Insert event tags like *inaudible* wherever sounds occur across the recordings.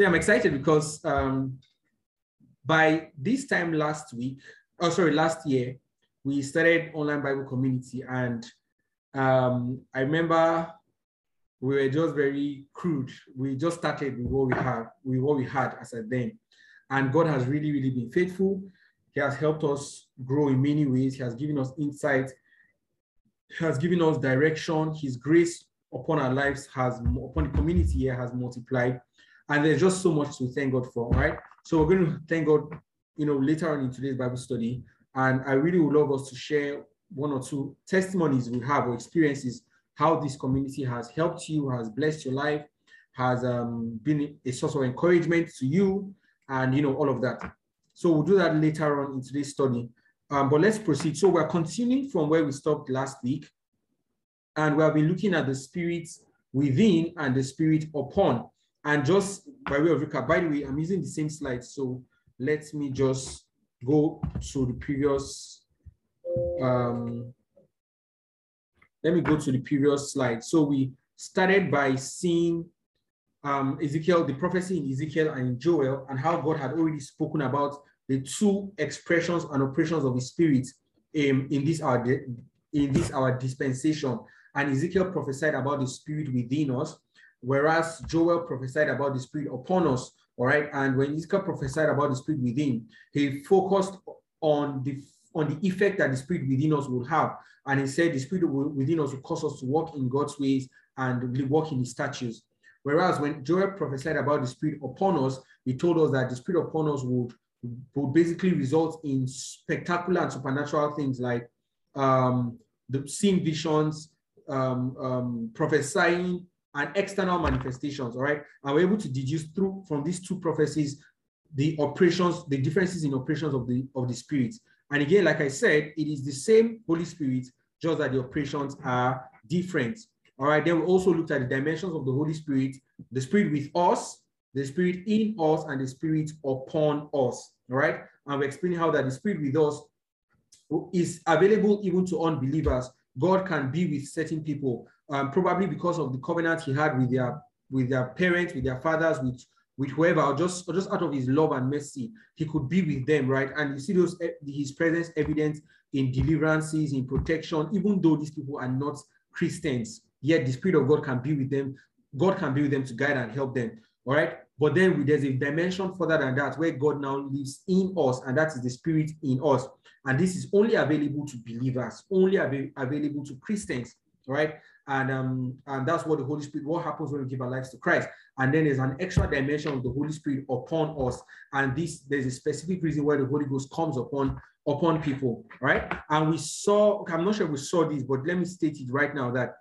So I'm excited because um, by this time last week, oh sorry, last year, we started online Bible community, and um, I remember we were just very crude. We just started with what we had, with what we had as a then, and God has really, really been faithful. He has helped us grow in many ways. He has given us insight. He has given us direction. His grace upon our lives has, upon the community here, has multiplied. And there's just so much to thank God for, right? So we're going to thank God, you know, later on in today's Bible study. And I really would love us to share one or two testimonies we have or experiences how this community has helped you, has blessed your life, has um, been a source of encouragement to you, and you know all of that. So we'll do that later on in today's study. Um, but let's proceed. So we're continuing from where we stopped last week, and we have been looking at the spirit within and the spirit upon. And just by way of recap, by the way, I'm using the same slide. So let me just go to the previous, um, let me go to the previous slide. So we started by seeing um, Ezekiel, the prophecy in Ezekiel and in Joel, and how God had already spoken about the two expressions and operations of the Spirit um, in this our in this our dispensation. And Ezekiel prophesied about the Spirit within us, whereas Joel prophesied about the Spirit upon us. All right, and when Ezekiel prophesied about the Spirit within, he focused on the on the effect that the Spirit within us would have, and he said the Spirit within us will cause us to walk in God's ways and walk in His statutes. Whereas when Joel prophesied about the Spirit upon us, he told us that the Spirit upon us would, would basically result in spectacular and supernatural things like um, the seeing visions, um, um, prophesying, and external manifestations. All right, and we're able to deduce through from these two prophecies the operations, the differences in operations of the of the Spirit. And again, like I said, it is the same Holy Spirit, just that the operations are different. All right, then we also looked at the dimensions of the Holy Spirit, the Spirit with us, the Spirit in us, and the Spirit upon us. All right, and we're explaining how that the Spirit with us is available even to unbelievers. God can be with certain people, um, probably because of the covenant he had with their with their parents, with their fathers, with with whoever, or just or just out of his love and mercy, he could be with them, right? And you see those eh, his presence evident in deliverances, in protection, even though these people are not Christians yet the Spirit of God can be with them. God can be with them to guide and help them. All right. But then there's a dimension further than that where God now lives in us, and that is the Spirit in us. And this is only available to believers, only av available to Christians. Right. And um, and that's what the Holy Spirit, what happens when we give our lives to Christ. And then there's an extra dimension of the Holy Spirit upon us. And this there's a specific reason why the Holy Ghost comes upon upon people, right? And we saw, I'm not sure we saw this, but let me state it right now that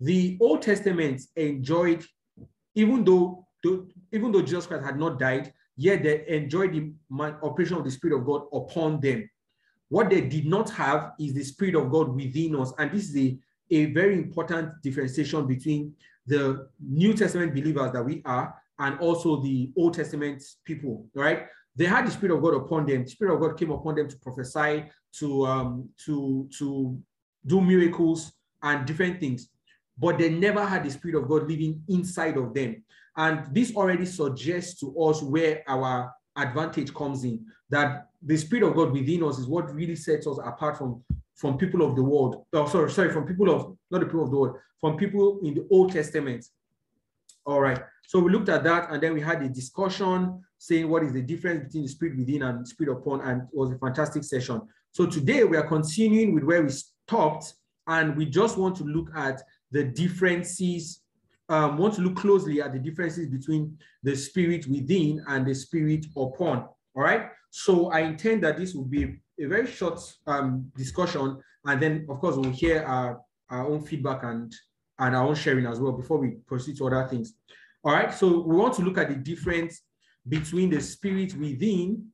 the Old Testament enjoyed, even though, even though Jesus Christ had not died, yet they enjoyed the operation of the Spirit of God upon them. What they did not have is the Spirit of God within us. And this is a, a very important differentiation between the New Testament believers that we are and also the Old Testament people, right? They had the Spirit of God upon them. The Spirit of God came upon them to prophesy, to um, to to do miracles and different things but they never had the Spirit of God living inside of them. And this already suggests to us where our advantage comes in that the Spirit of God within us is what really sets us apart from, from people of the world. Oh, sorry, sorry, from people of, not the people of the world, from people in the Old Testament. All right. So we looked at that and then we had a discussion saying what is the difference between the spirit within and spirit upon, and it was a fantastic session. So today we are continuing with where we stopped, and we just want to look at the differences, um, want to look closely at the differences between the spirit within and the spirit upon. All right. So I intend that this will be a very short um, discussion, and then of course we'll hear our, our own feedback and and our own sharing as well before we proceed to other things. All right. So we want to look at the difference between the spirit within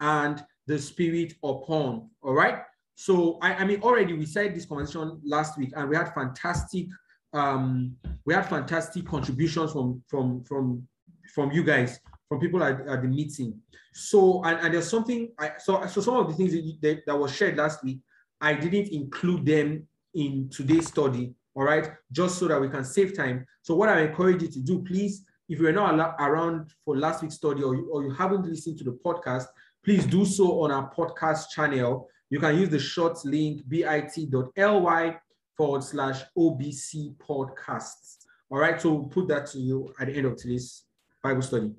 and the spirit upon. All right. So I, I mean, already we said this conversation last week, and we had fantastic, um, we had fantastic contributions from from from from you guys, from people at, at the meeting. So and, and there's something I so so some of the things that, that, that was shared last week, I didn't include them in today's study. All right, just so that we can save time. So what I encourage you to do, please, if you're not around for last week's study or you, or you haven't listened to the podcast, please do so on our podcast channel. You can use the short link bit.ly forward slash OBC podcasts. All right, so we'll put that to you at the end of today's Bible study.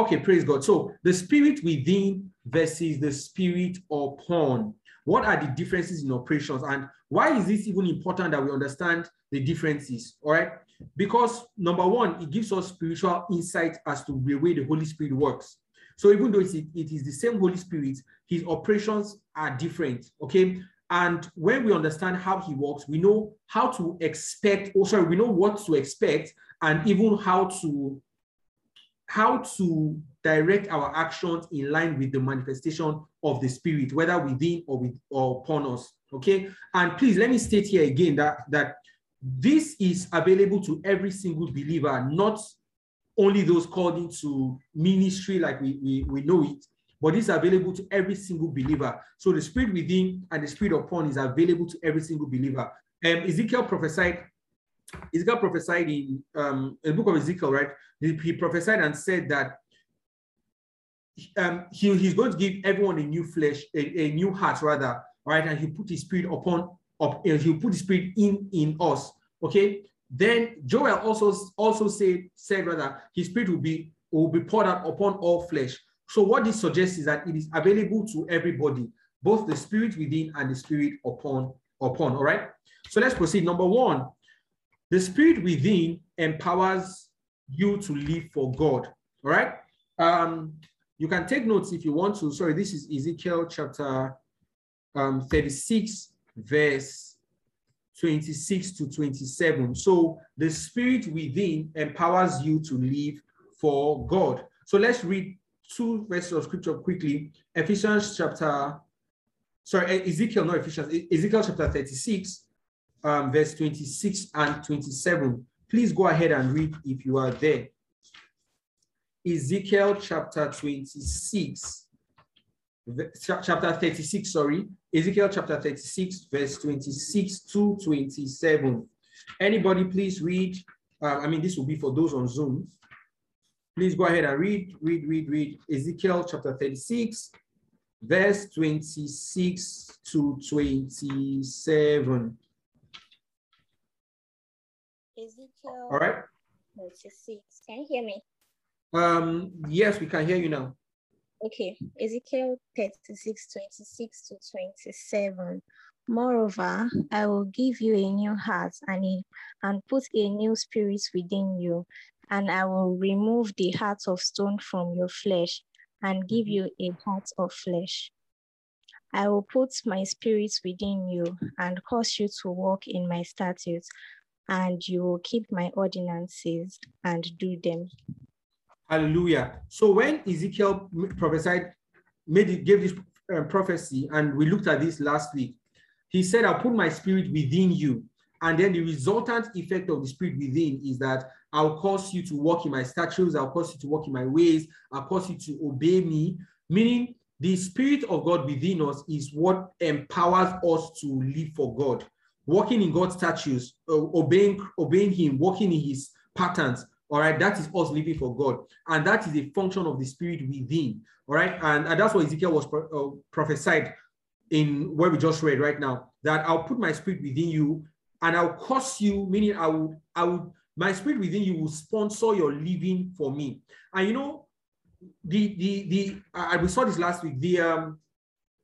Okay, praise God. So the spirit within versus the spirit upon. What are the differences in operations? And why is this even important that we understand the differences? All right. Because number one, it gives us spiritual insight as to the way the Holy Spirit works. So even though it is the same Holy Spirit, his operations are different. Okay. And when we understand how he works, we know how to expect, or sorry, we know what to expect and even how to how to direct our actions in line with the manifestation of the spirit, whether within or with or upon us. Okay. And please let me state here again that that this is available to every single believer, not only those called into ministry like we, we, we know it, but it's available to every single believer. So the spirit within and the spirit upon is available to every single believer. Um, Ezekiel prophesied, Ezekiel prophesied in, um, in the book of Ezekiel, right? He, he prophesied and said that um, he, he's going to give everyone a new flesh, a, a new heart rather, right? And he put his spirit upon up, uh, he'll put the spirit in in us. Okay. Then Joel also also said said rather his spirit will be will be poured out upon all flesh. So what this suggests is that it is available to everybody, both the spirit within and the spirit upon upon. All right. So let's proceed. Number one, the spirit within empowers you to live for God. All right. Um, you can take notes if you want to. Sorry, this is Ezekiel chapter um, 36, verse 26 to 27. So the spirit within empowers you to live for God. So let's read two verses of scripture quickly. Ephesians chapter, sorry, Ezekiel, not Ephesians, Ezekiel chapter 36, um, verse 26 and 27. Please go ahead and read if you are there. Ezekiel chapter 26, chapter 36, sorry, Ezekiel chapter 36, verse 26 to 27. Anybody please read, uh, I mean, this will be for those on Zoom. Please go ahead and read, read, read, read. Ezekiel chapter 36, verse 26 to 27. Ezekiel All right. 36. Can you hear me? Um, yes, we can hear you now. Okay, Ezekiel 36, 26 to 27. Moreover, I will give you a new heart and, a, and put a new spirit within you, and I will remove the heart of stone from your flesh and give you a heart of flesh. I will put my spirit within you and cause you to walk in my statutes, and you will keep my ordinances and do them. Hallelujah. So when Ezekiel prophesied, made it, gave this uh, prophecy, and we looked at this last week, he said, I'll put my spirit within you. And then the resultant effect of the spirit within is that I'll cause you to walk in my statutes, I'll cause you to walk in my ways, I'll cause you to obey me. Meaning, the spirit of God within us is what empowers us to live for God. Walking in God's statutes, obeying, obeying Him, walking in His patterns, all right, that is us living for God. And that is a function of the spirit within. All right. And, and that's what Ezekiel was pro- uh, prophesied in what we just read right now that I'll put my spirit within you and I'll cause you, meaning I will, I will, my spirit within you will sponsor your living for me. And you know, the, the, the, uh, we saw this last week, the, um,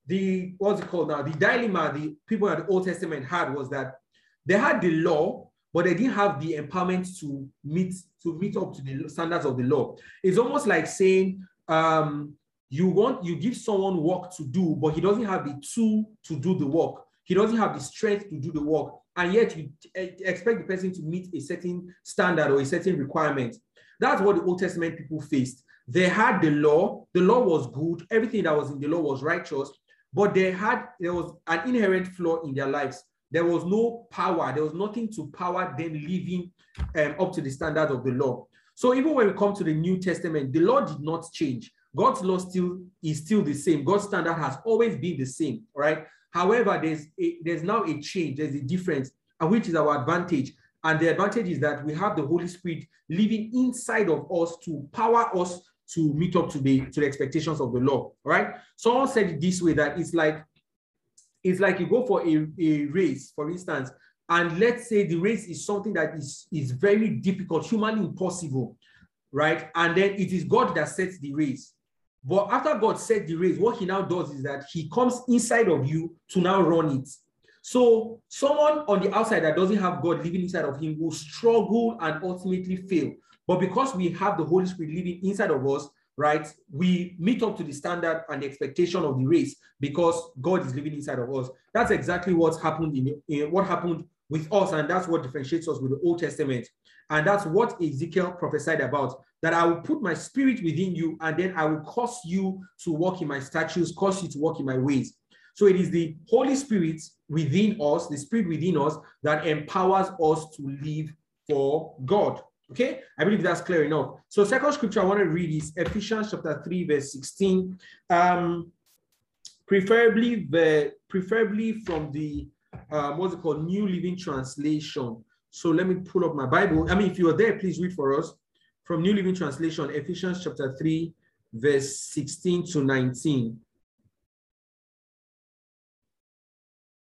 the, what's it called now? The dilemma the people in the Old Testament had was that they had the law, but they didn't have the empowerment to meet to meet up to the standards of the law. It's almost like saying um, you want you give someone work to do, but he doesn't have the tool to do the work. He doesn't have the strength to do the work, and yet you expect the person to meet a certain standard or a certain requirement. That's what the Old Testament people faced. They had the law. The law was good. Everything that was in the law was righteous, but they had there was an inherent flaw in their lives there was no power, there was nothing to power them living um, up to the standard of the law. So even when we come to the New Testament, the law did not change. God's law still is still the same. God's standard has always been the same, right? However, there's a, there's now a change, there's a difference, and which is our advantage. And the advantage is that we have the Holy Spirit living inside of us to power us to meet up to the to the expectations of the law. Right? Someone said it this way that it's like it's like you go for a, a race, for instance, and let's say the race is something that is, is very difficult, humanly impossible, right? And then it is God that sets the race. But after God set the race, what he now does is that he comes inside of you to now run it. So someone on the outside that doesn't have God living inside of him will struggle and ultimately fail. But because we have the Holy Spirit living inside of us, right, we meet up to the standard and the expectation of the race because God is living inside of us. That's exactly what's happened in, in what happened with us, and that's what differentiates us with the Old Testament. And that's what Ezekiel prophesied about that I will put my spirit within you, and then I will cause you to walk in my statutes, cause you to walk in my ways. So it is the Holy Spirit within us, the Spirit within us, that empowers us to live for God. Okay, I believe that's clear enough. So, second scripture I want to read is Ephesians chapter 3, verse 16. Um, preferably the preferably from the um, what's it called? New Living Translation. So let me pull up my Bible. I mean, if you are there, please read for us from New Living Translation, Ephesians chapter 3, verse 16 to 19.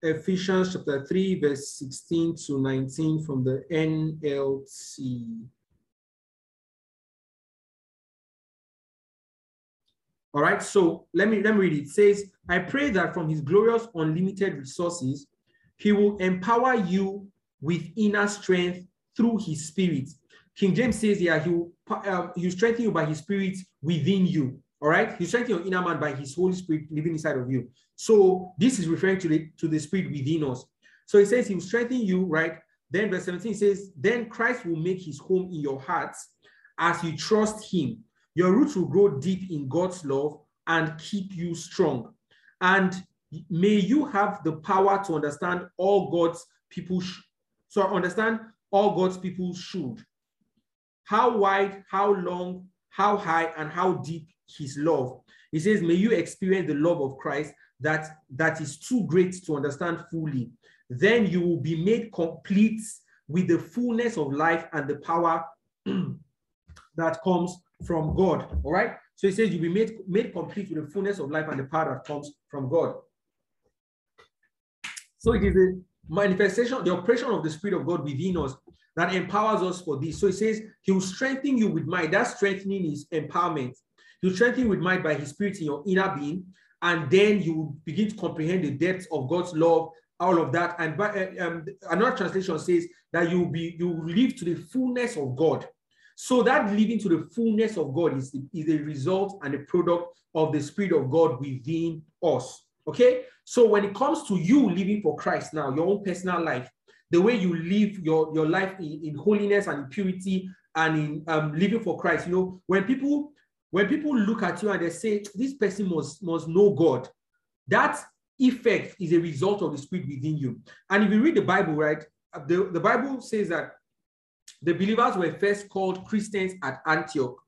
Ephesians chapter 3, verse 16 to 19 from the NLT. All right, so let me let me read it. It says, I pray that from his glorious unlimited resources, he will empower you with inner strength through his spirit. King James says here, he will, uh, he will strengthen you by his spirit within you. All right. He strengthen your inner man by his Holy Spirit living inside of you. So this is referring to the, to the spirit within us. So he says he will strengthen you, right? Then verse 17 says, Then Christ will make his home in your hearts as you trust him. Your roots will grow deep in God's love and keep you strong. And may you have the power to understand all God's people. Sh- so understand all God's people should. How wide, how long, how high, and how deep his love. He says, may you experience the love of Christ that, that is too great to understand fully. Then you will be made complete with the fullness of life and the power *clears throat* that comes from God. All right. So he says you'll be made, made complete with the fullness of life and the power that comes from God. So it is the manifestation, the operation of the Spirit of God within us that empowers us for this. So he says he will strengthen you with might. That strengthening is empowerment. He'll strengthen with might by his spirit in your inner being. And then you begin to comprehend the depths of God's love, all of that. And by, uh, um, another translation says that you will be you will live to the fullness of God. So that living to the fullness of God is, is a result and a product of the Spirit of God within us. Okay, so when it comes to you living for Christ now, your own personal life, the way you live your, your life in, in holiness and in purity and in um, living for Christ, you know, when people when people look at you and they say this person must must know God, that effect is a result of the spirit within you. And if you read the Bible, right, the, the Bible says that the believers were first called Christians at Antioch,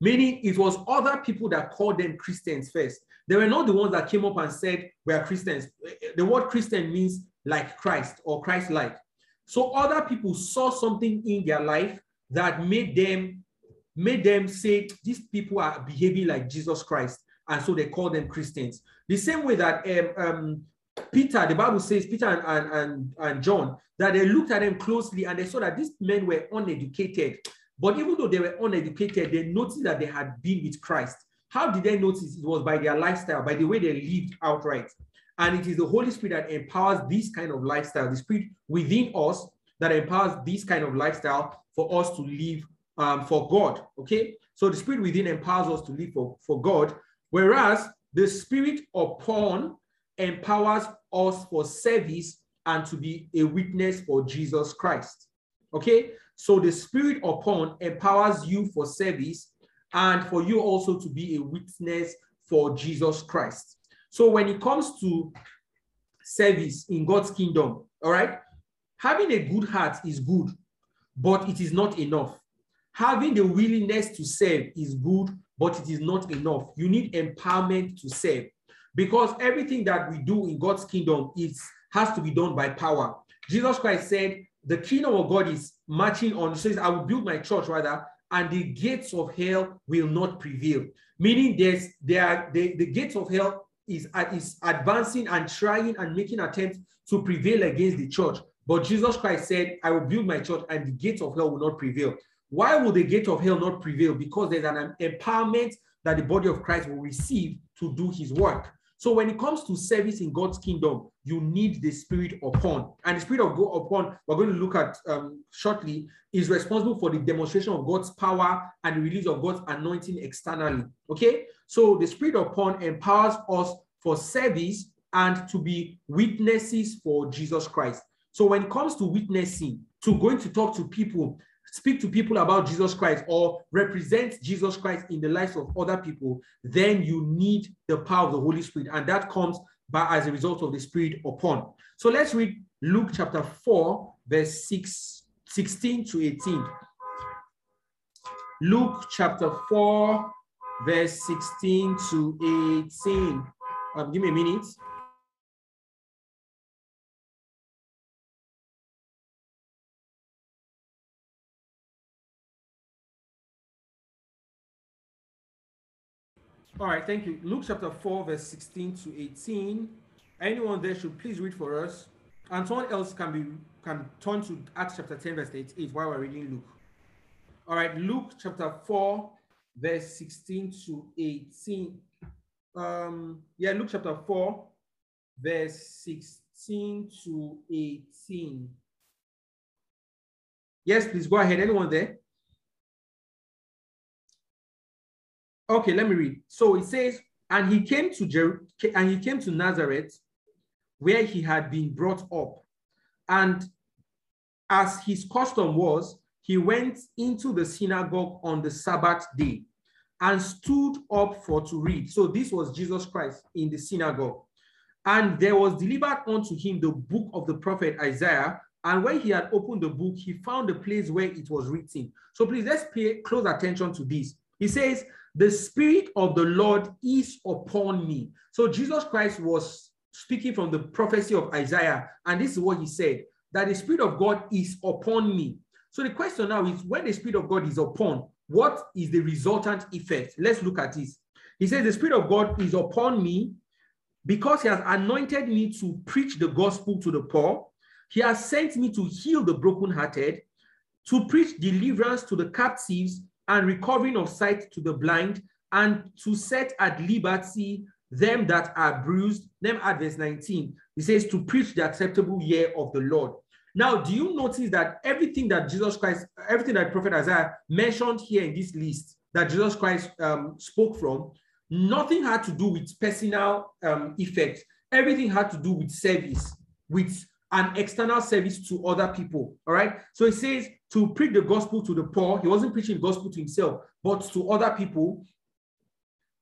meaning it was other people that called them Christians first. They were not the ones that came up and said, We are Christians. The word Christian means like Christ or Christ like. So other people saw something in their life that made them made them say these people are behaving like Jesus Christ, and so they call them Christians. The same way that um, um, Peter, the Bible says, Peter and, and, and John, that they looked at them closely and they saw that these men were uneducated. But even though they were uneducated, they noticed that they had been with Christ. How did they notice? It was by their lifestyle, by the way they lived outright. And it is the Holy Spirit that empowers this kind of lifestyle, the Spirit within us that empowers this kind of lifestyle for us to live um, for God. Okay. So the Spirit within empowers us to live for, for God, whereas the Spirit upon empowers us for service and to be a witness for Jesus Christ. Okay. So the Spirit upon empowers you for service and for you also to be a witness for Jesus Christ. So when it comes to service in God's kingdom, all right, having a good heart is good, but it is not enough. Having the willingness to serve is good, but it is not enough. You need empowerment to serve because everything that we do in God's kingdom is has to be done by power. Jesus Christ said, the kingdom of God is marching on. Says, I will build my church rather, and the gates of hell will not prevail. Meaning there's there are the, the gates of hell is, uh, is advancing and trying and making attempts to prevail against the church. But Jesus Christ said, I will build my church and the gates of hell will not prevail. Why will the gate of hell not prevail? Because there's an empowerment that the body of Christ will receive to do his work. So when it comes to service in God's kingdom, you need the spirit upon. And the spirit of God upon, we're going to look at um, shortly, is responsible for the demonstration of God's power and the release of God's anointing externally. Okay? So the spirit upon empowers us for service and to be witnesses for Jesus Christ. So when it comes to witnessing, to going to talk to people, speak to people about Jesus Christ or represent Jesus Christ in the lives of other people, then you need the power of the Holy Spirit. And that comes by as a result of the Spirit upon. So let's read Luke chapter 4, verse 6, 16 to 18. Luke chapter 4, verse 16 to 18. Um, give me a minute. All right, thank you. Luke chapter 4, verse 16 to 18. Anyone there should please read for us. And someone else can be can turn to Acts chapter 10, verse 88 while we're reading Luke. All right, Luke chapter 4, verse 16 to 18. Um, yeah, Luke chapter 4, verse 16 to 18. Yes, please go ahead. Anyone there? Okay, let me read. So it says, and he came to Jer- and he came to Nazareth, where he had been brought up. And as his custom was, he went into the synagogue on the Sabbath day and stood up for to read. So this was Jesus Christ in the synagogue. And there was delivered unto him the book of the prophet Isaiah. And when he had opened the book, he found the place where it was written. So please let's pay close attention to this. He says, the Spirit of the Lord is upon me. So Jesus Christ was speaking from the prophecy of Isaiah, and this is what he said that the Spirit of God is upon me. So the question now is when the Spirit of God is upon, what is the resultant effect? Let's look at this. He says, The Spirit of God is upon me because he has anointed me to preach the gospel to the poor. He has sent me to heal the brokenhearted, to preach deliverance to the captives and recovering of sight to the blind, and to set at liberty them that are bruised. Them at verse 19. He says, to preach the acceptable year of the Lord. Now, do you notice that everything that Jesus Christ, everything that Prophet Isaiah mentioned here in this list that Jesus Christ um, spoke from, nothing had to do with personal um, effect. Everything had to do with service, with an external service to other people. All right. So it says to preach the gospel to the poor. He wasn't preaching the gospel to himself, but to other people.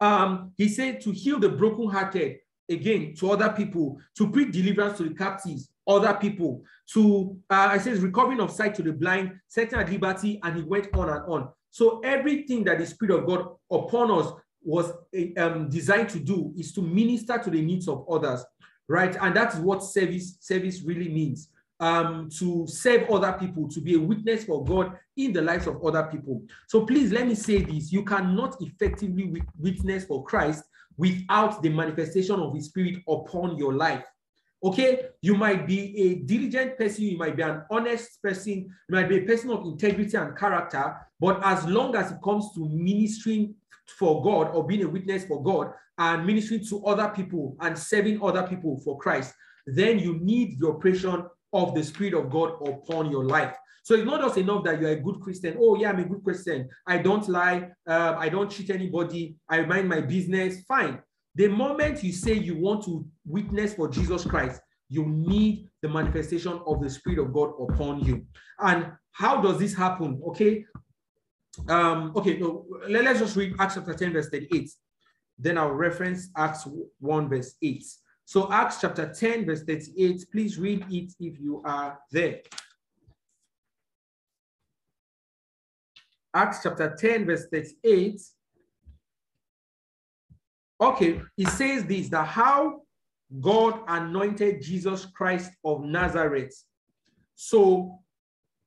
Um, he said to heal the brokenhearted, again, to other people, to preach deliverance to the captives, other people, to, uh, I says, recovering of sight to the blind, setting at liberty, and he went on and on. So everything that the Spirit of God upon us was um, designed to do is to minister to the needs of others right? And that's what service service really means. Um, to serve other people, to be a witness for God in the lives of other people. So please let me say this: you cannot effectively witness for Christ without the manifestation of His Spirit upon your life. Okay, you might be a diligent person, you might be an honest person, you might be a person of integrity and character, but as long as it comes to ministering for God or being a witness for God and ministering to other people and serving other people for Christ, then you need the operation of the Spirit of God upon your life. So it's not just enough that you're a good Christian. Oh, yeah, I'm a good Christian. I don't lie. Uh, I don't cheat anybody. I mind my business. Fine. The moment you say you want to witness for Jesus Christ, you need the manifestation of the Spirit of God upon you. And how does this happen? Okay, um, okay, no, let, us just read Acts chapter 10, verse 38. Then I'll reference Acts 1, verse 8. So Acts chapter 10, verse 38, please read it if you are there. Acts chapter 10, verse 38. Okay, it says this that how God anointed Jesus Christ of Nazareth. So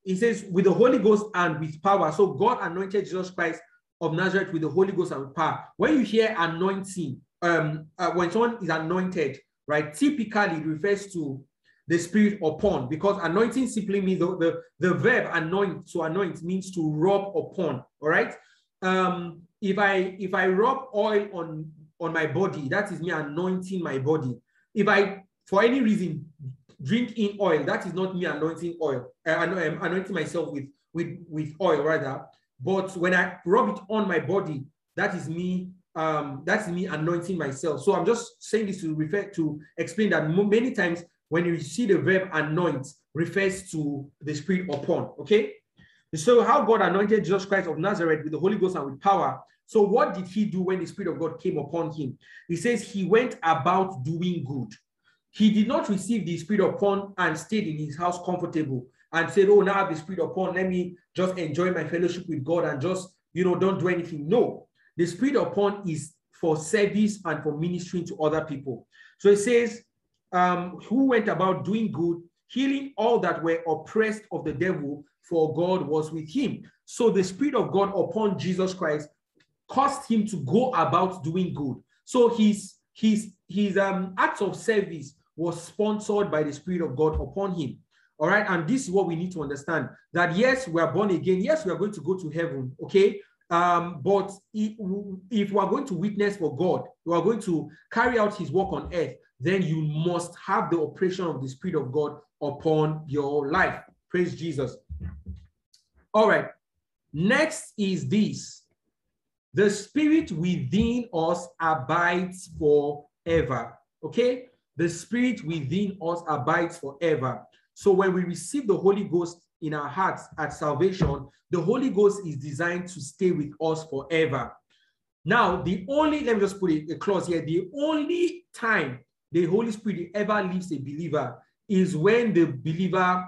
he says, with the Holy Ghost and with power. So God anointed Jesus Christ of Nazareth with the Holy Ghost and power. When you hear anointing, um, uh, when someone is anointed, right, typically it refers to the spirit upon because anointing simply means the, the, the verb anoint to anoint means to rub upon. All right. Um, if I if I rub oil on on my body, that is me anointing my body. If I for any reason drink in oil, that is not me anointing oil. Uh, I'm anointing myself with with with oil rather. But when I rub it on my body, that is me um that's me anointing myself. So I'm just saying this to refer to explain that many times when you see the verb anoint refers to the spirit upon. Okay. So how God anointed Jesus Christ of Nazareth with the Holy Ghost and with power. So what did he do when the Spirit of God came upon him? He says he went about doing good. He did not receive the Spirit upon and stayed in his house comfortable and said, Oh, now I have the Spirit upon, let me just enjoy my fellowship with God and just, you know, don't do anything. No, the Spirit upon is for service and for ministering to other people. So it says, um, who went about doing good, healing all that were oppressed of the devil, for God was with him. So the Spirit of God upon Jesus Christ caused him to go about doing good. So his his his um acts of service was sponsored by the Spirit of God upon him. All right, and this is what we need to understand that yes, we are born again. Yes, we are going to go to heaven. Okay, um, but if, if we are going to witness for God, we are going to carry out His work on earth. Then you must have the operation of the Spirit of God upon your life. Praise Jesus. All right. Next is this the spirit within us abides forever. Okay? The spirit within us abides forever. So when we receive the Holy Ghost in our hearts at salvation, the Holy Ghost is designed to stay with us forever. Now, the only, let me just put a, clause here, the only time the Holy Spirit ever leaves a believer is when the believer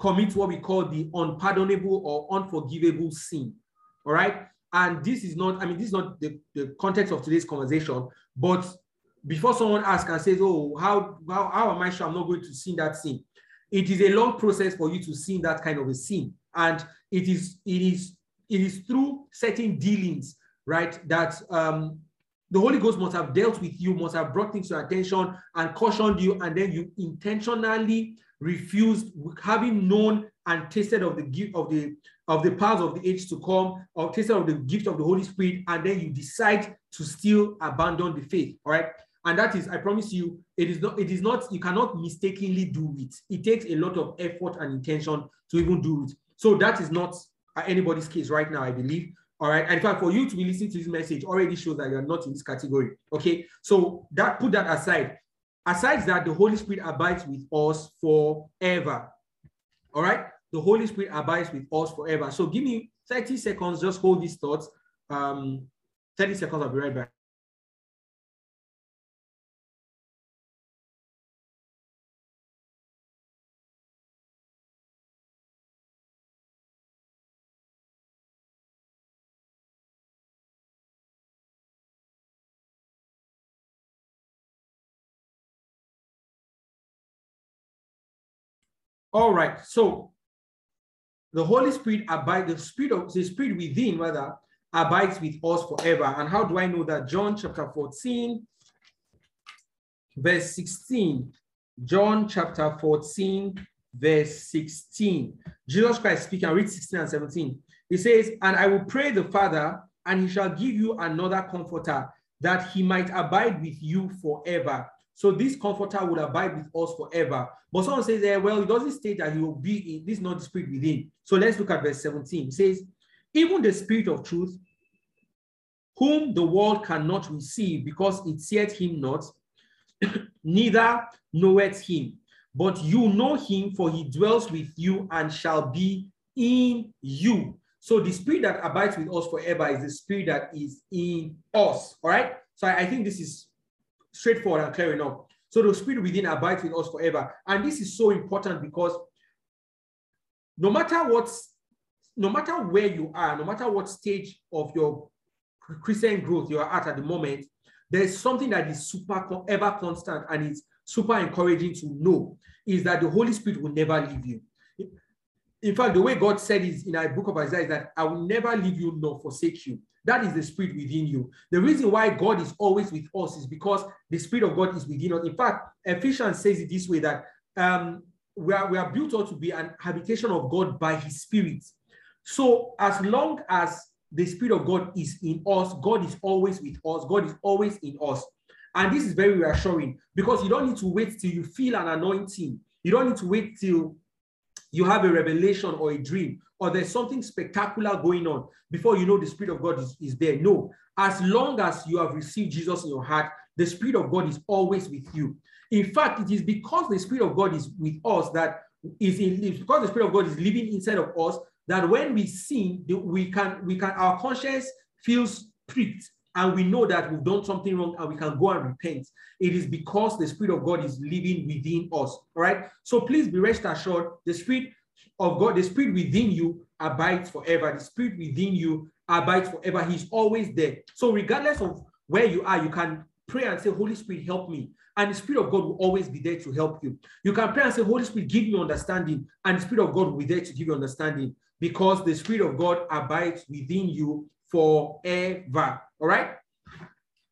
commits what we call the unpardonable or unforgivable sin. All right. And this is not, I mean, this is not the, the context of today's conversation, but before someone asks and says, Oh, how, how, how am I sure I'm not going to sin that sin? It is a long process for you to sin that kind of a sin. And it is, it is, it is through certain dealings, right, that um, the Holy Ghost must have dealt with you, must have brought things to attention and cautioned you, and then you intentionally refused, having known and tasted of the gift of the of the powers of the age to come, or tasted of the gift of the Holy Spirit, and then you decide to still abandon the faith. All right. And that is, I promise you, it is not, it is not, you cannot mistakenly do it. It takes a lot of effort and intention to even do it. So that is not anybody's case right now, I believe. All right. And in fact, for you to be listening to this message already shows that you're not in this category. Okay. So that put that aside. Aside that, the Holy Spirit abides with us forever. All right. The Holy Spirit abides with us forever. So give me 30 seconds, just hold these thoughts. Um, 30 seconds, I'll be right back. All right. So the Holy Spirit abides, the spirit of the spirit within, rather, abides with us forever. And how do I know that? John chapter 14, verse 16. John chapter 14, verse 16. Jesus Christ speaking, read 16 and 17. He says, And I will pray the Father, and he shall give you another comforter, that he might abide with you forever. So this comforter would abide with us forever. But someone says, eh, well, it doesn't state that he will be in this not the spirit within. So let's look at verse 17. It says, even the spirit of truth, whom the world cannot receive because it seeth him not, *coughs* neither knoweth him. But you know him, for he dwells with you and shall be in you. So the spirit that abides with us forever is the spirit that is in us. All right. So I, I think this is straightforward and clear enough. So the spirit within abides with us forever. And this is so important because no matter what, no matter where you are, no matter what stage of your Christian growth you are at at the moment, there's something that is super ever constant and it's super encouraging to know is that the Holy Spirit will never leave you. in fact, the way God said is in our book of Isaiah is that I will never leave you nor forsake you. That is the spirit within you. The reason why God is always with us is because the spirit of God is within us. In fact, Ephesians says it this way that um, we, are, we are built out to be an habitation of God by his spirit. So as long as the spirit of God is in us, God is always with us, God is always in us. And this is very reassuring because you don't need to wait till you feel an anointing. You don't need to wait till you have a revelation or a dream or there's something spectacular going on before you know the Spirit of God is, is there. No, as long as you have received Jesus in your heart, the Spirit of God is always with you. In fact, it is because the Spirit of God is with us that is in because the Spirit of God is living inside of us that when we sin, we can we can our conscience feels pricked and we know that we've done something wrong and we can go and repent. It is because the Spirit of God is living within us. All right. So please be rest assured the Spirit of God, the Spirit within you abides forever. The Spirit within you abides forever. He's always there. So, regardless of where you are, you can pray and say, Holy Spirit, help me. And the Spirit of God will always be there to help you. You can pray and say, Holy Spirit, give me understanding. And the Spirit of God will be there to give you understanding because the Spirit of God abides within you forever. All right.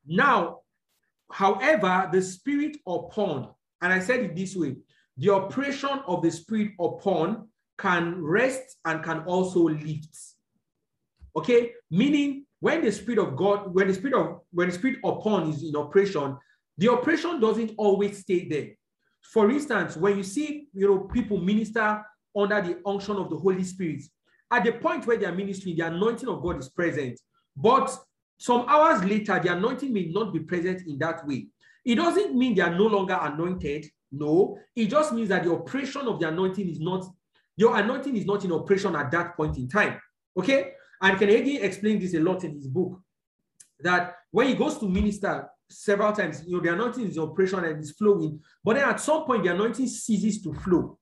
Now, however, the Spirit upon, and I said it this way the operation of the Spirit upon can rest and can also lift. Okay, meaning when the Spirit of God, when the Spirit of when the Spirit upon is in operation, the operation doesn't always stay there. For instance, when you see you know people minister under the unction of the Holy Spirit, at the point where they are ministering, the anointing of God is present. But some hours later, the anointing may not be present in that way. It doesn't mean they are no longer anointed. No, it just means that the operation of the anointing is not, your anointing is not in operation at that point in time. Okay? And Ken Hagin explained this a lot in his book that when he goes to minister several times, you know, the anointing is in operation and is flowing, but then at some point the anointing ceases to flow.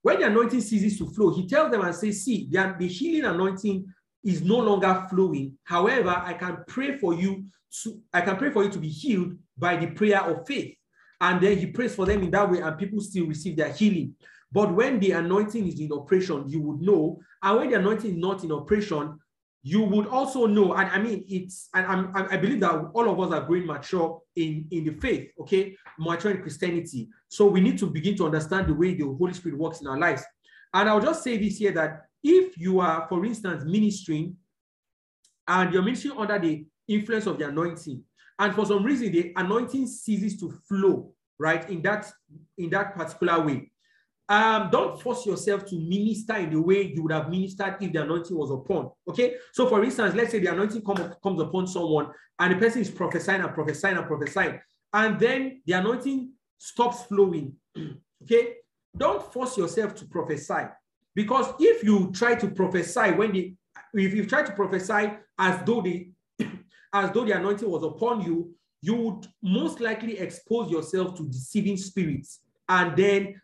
When the anointing ceases to flow, he tells them and says, See, the healing anointing is no longer flowing. However, I can pray for you to, I can pray for you to be healed by the prayer of faith. And then he prays for them in that way, and people still receive their healing. But when the anointing is in operation, you would know. And when the anointing is not in operation, you would also know. And I mean, it's, and I'm, I believe that all of us are growing mature in, in the faith, okay? Mature in Christianity. So we need to begin to understand the way the Holy Spirit works in our lives. And I'll just say this here that if you are, for instance, ministering and you're ministering under the influence of the anointing, and for some reason the anointing ceases to flow right in that in that particular way um, don't force yourself to minister in the way you would have ministered if the anointing was upon. Okay. So, for instance, let's say the anointing come, comes upon someone and the person is prophesying and prophesying and prophesying, and then the anointing stops flowing. *clears throat* okay. Don't force yourself to prophesy because if you try to prophesy when the if you try to prophesy as though the *coughs* as though the anointing was upon you, you would most likely expose yourself to deceiving spirits. And then,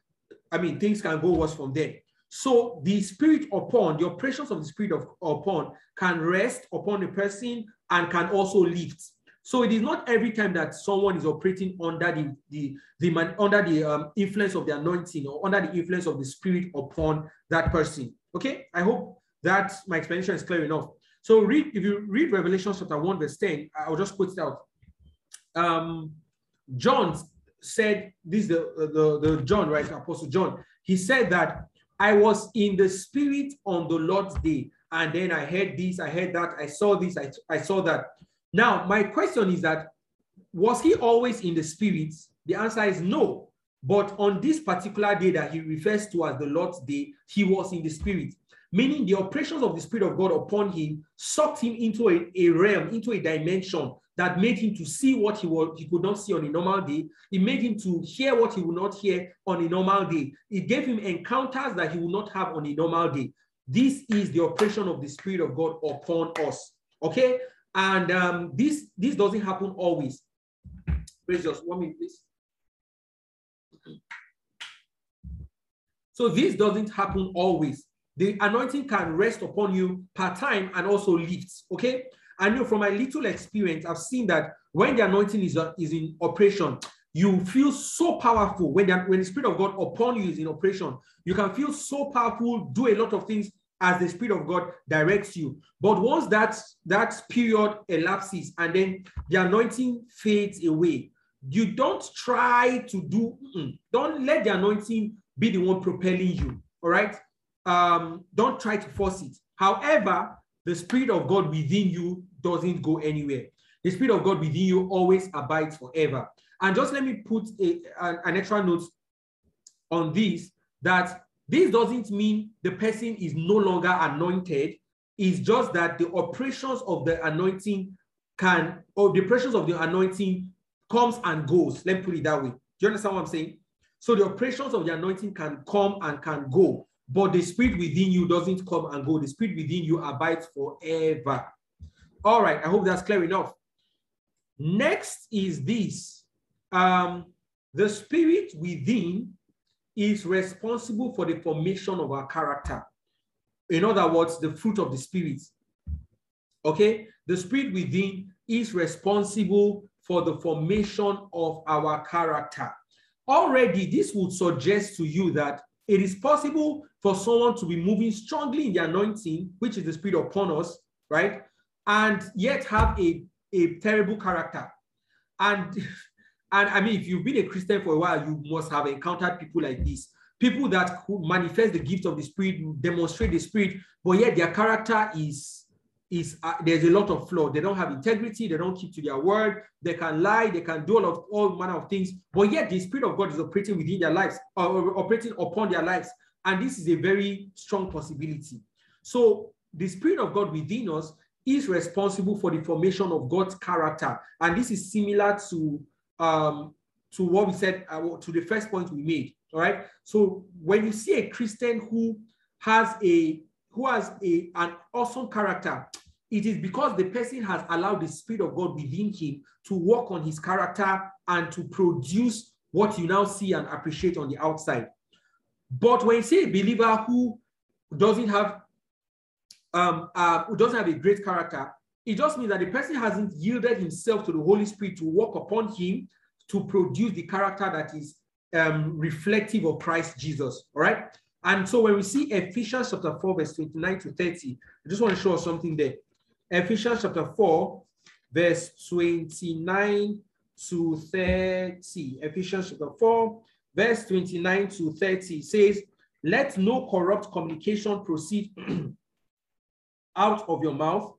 I mean, things can go worse from there. So the spirit upon, the operations of the spirit of upon can rest upon a person and can also lift. So it is not every time that someone is operating under the, the, the man, under the um, influence of the anointing or under the influence of the spirit upon that person. Okay, I hope that my explanation is clear enough. So read, if you read Revelation chapter 1, verse 10, I'll just put it out. Um, John said, this is the, the, the John, right? Apostle John. He said that I was in the spirit on the Lord's day. And then I heard this, I heard that, I saw this, I, I saw that. Now, my question is that was he always in the spirit? The answer is no. But on this particular day that he refers to as the Lord's day, he was in the spirit meaning the operations of the Spirit of God upon him sucked him into a, a realm, into a dimension that made him to see what he, was, he could not see on a normal day. It made him to hear what he would not hear on a normal day. It gave him encounters that he would not have on a normal day. This is the operation of the Spirit of God upon us. Okay? And um, this, this doesn't happen always. Praise just one minute, please. So this doesn't happen always the anointing can rest upon you part time and also lifts. Okay. I know from my little experience, I've seen that when the anointing is, uh, is in operation, you feel so powerful when the, when the Spirit of God upon you is in operation. You can feel so powerful, do a lot of things as the Spirit of God directs you. But once that, that period elapses and then the anointing fades away, you don't try to do, don't let the anointing be the one propelling you. All right. Um, don't try to force it. However, the Spirit of God within you doesn't go anywhere. The Spirit of God within you always abides forever. And just let me put a, an extra note on this that this doesn't mean the person is no longer anointed. It's just that the operations of the anointing can, or the operations of the anointing comes and goes. Let me put it that way. Do you understand what I'm saying? So the operations of the anointing can come and can go, but the spirit within you doesn't come and go. The spirit within you abides forever. All right, I hope that's clear enough. Next is this. Um, the spirit within is responsible for the formation of our character. In other words, the fruit of the spirit. Okay, the spirit within is responsible for the formation of our character. Already, this would suggest to you that it is possible for someone to be moving strongly in the anointing, which is the spirit upon us, right? And yet have a, a terrible character. And, *laughs* and I mean, if you've been a Christian for a while, you must have encountered people like this. People that manifest the gift of the spirit, demonstrate the spirit, but yet their character is is uh, there's a lot of flaw. They don't have integrity. They don't keep to their word. They can lie. They can do all of all manner of things. But yet the spirit of God is operating within their lives, or operating upon their lives, and this is a very strong possibility. So the spirit of God within us is responsible for the formation of God's character, and this is similar to um, to what we said uh, to the first point we made. All right. So when you see a Christian who has a who has a, an awesome character, it is because the person has allowed the Spirit of God within him to work on his character and to produce what you now see and appreciate on the outside. But when you see a believer who doesn't have um, uh, who doesn't have a great character, it just means that the person hasn't yielded himself to the Holy Spirit to work upon him to produce the character that is um, reflective of Christ Jesus. All right. And so when we see Ephesians chapter 4, verse 29 to 30, I just want to show us something there. Ephesians chapter 4, verse 29 to 30. Ephesians chapter 4, verse 29 to 30 says, Let no corrupt communication proceed *clears throat* out of your mouth,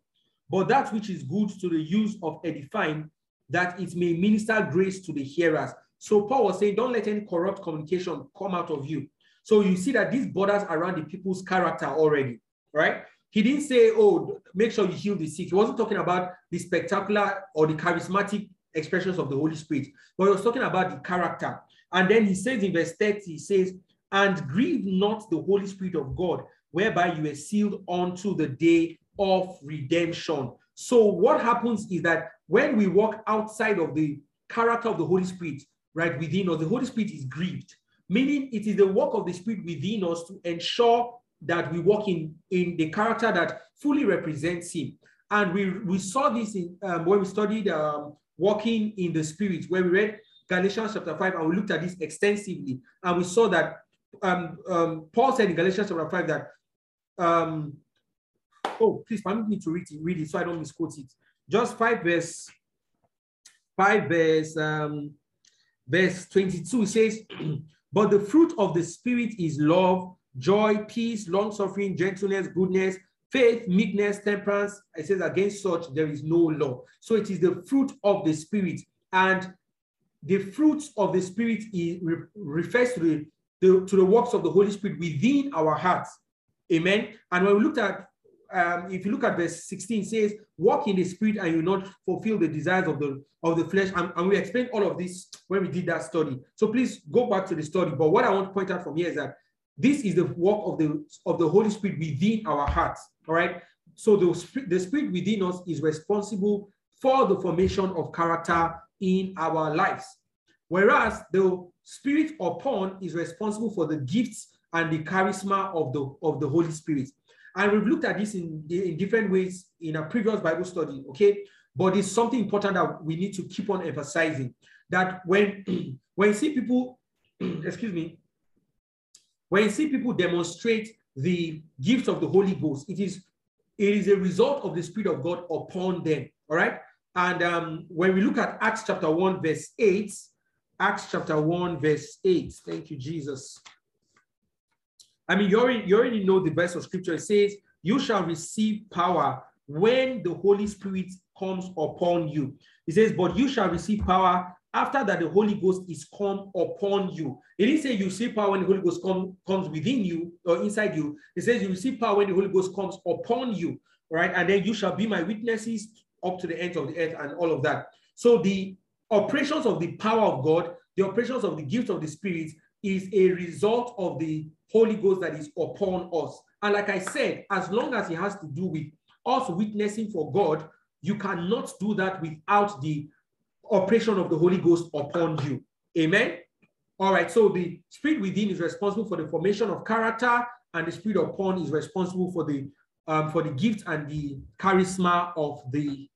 but that which is good to the use of edifying, that it may minister grace to the hearers. So Paul was saying, Don't let any corrupt communication come out of you so you see that these borders around the people's character already, right? He didn't say, oh, make sure you heal the sick. He wasn't talking about the spectacular or the charismatic expressions of the Holy Spirit, but he was talking about the character. And then he says in verse 30, he says, and grieve not the Holy Spirit of God, whereby you are sealed unto the day of redemption. So what happens is that when we walk outside of the character of the Holy Spirit, right within us, the Holy Spirit is grieved meaning it is the work of the Spirit within us to ensure that we walk in, in the character that fully represents Him. And we, we saw this in um, when we studied um, walking in the Spirit, where we read Galatians chapter 5, and we looked at this extensively. And we saw that um, um, Paul said in Galatians chapter 5 that, um, oh, please permit me to read it, read it so I don't misquote it. Just 5 verse, 5 verse, um, verse 22 says, *clears throat* But the fruit of the Spirit is love, joy, peace, long suffering, gentleness, goodness, faith, meekness, temperance. It says, against such there is no law. So it is the fruit of the Spirit. And the fruit of the Spirit is, refers to the, the, to the works of the Holy Spirit within our hearts. Amen. And when we looked at um, if you look at verse 16, says, walk in the spirit and you not fulfill the desires of the of the flesh. And, and we explained all of this when we did that study. So please go back to the study. But what I want to point out from here is that this is the work of the of the Holy Spirit within our hearts. All right. So the, the spirit within us is responsible for the formation of character in our lives. Whereas the spirit upon is responsible for the gifts and the charisma of the of the Holy Spirit. And we've looked at this in, in different ways in a previous Bible study, okay? But it's something important that we need to keep on emphasizing that when *clears throat* when you see people, *clears throat* excuse me, when you see people demonstrate the gift of the Holy Ghost, it is it is a result of the Spirit of God upon them. All right. And um, when we look at Acts chapter 1, verse 8, Acts chapter 1, verse 8. Thank you, Jesus. I mean, you already, you already know the verse of scripture. It says, You shall receive power when the Holy Spirit comes upon you. It says, But you shall receive power after that the Holy Ghost is come upon you. It didn't say you receive power when the Holy Ghost come, comes within you or inside you. It says you receive power when the Holy Ghost comes upon you, right? And then you shall be my witnesses up to the end of the earth and all of that. So the operations of the power of God, the operations of the gift of the Spirit is a result of the Holy Ghost that is upon us. And like I said, as long as it has to do with us witnessing for God, you cannot do that without the operation of the Holy Ghost upon you. Amen. All right. So the spirit within is responsible for the formation of character, and the spirit upon is responsible for the um, for the gift and the charisma of the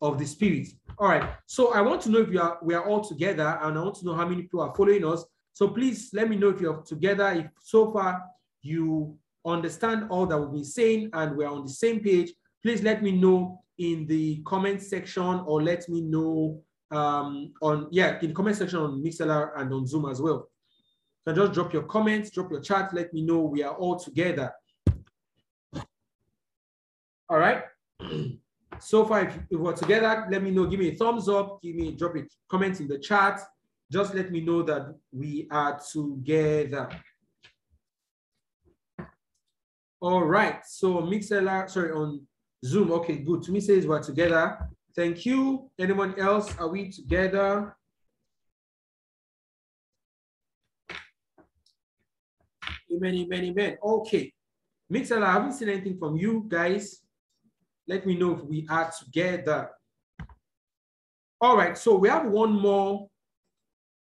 of the spirit. All right. So I want to know if you are we are all together, and I want to know how many people are following us. So please let me know if you're together. If so far you understand all that we've been saying and we're on the same page, please let me know in the comment section or let me know um, on, yeah, in the comment section on Mixlr and on Zoom as well. So just drop your comments, drop your chat, let me know we are all together. All right. *clears throat* so far, if, if, we're together, let me know. Give me a thumbs up. Give me drop a comment in the chat. Just let me know that we are together. All right. So Mixlr, sorry, on Zoom. Okay, good. To me says we're together. Thank you. Anyone else? Are we together? Amen, amen, amen. Okay. Mixlr, I haven't seen anything from you guys. Let me know if we are together. All right, so we have one more,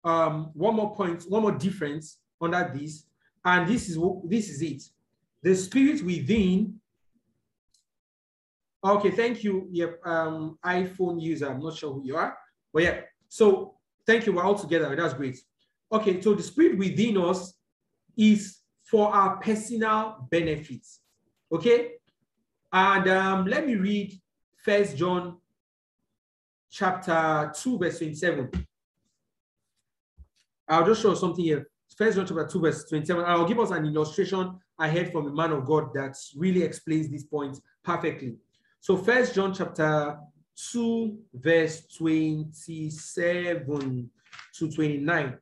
um, one more point, one more difference under this, and this is this is it. The spirit within Okay, thank you. Yep, um, iPhone user. I'm not sure who you are, but yeah. So thank you. We're all together. That's great. Okay, so the spirit within us is for our personal benefits. Okay, and um, let me read First John chapter two, verse twenty-seven. I'll just show something here. First John chapter 2, verse 27. I'll give us an illustration I heard from a man of God that really explains this point perfectly. So first John chapter 2, verse 27 to 29.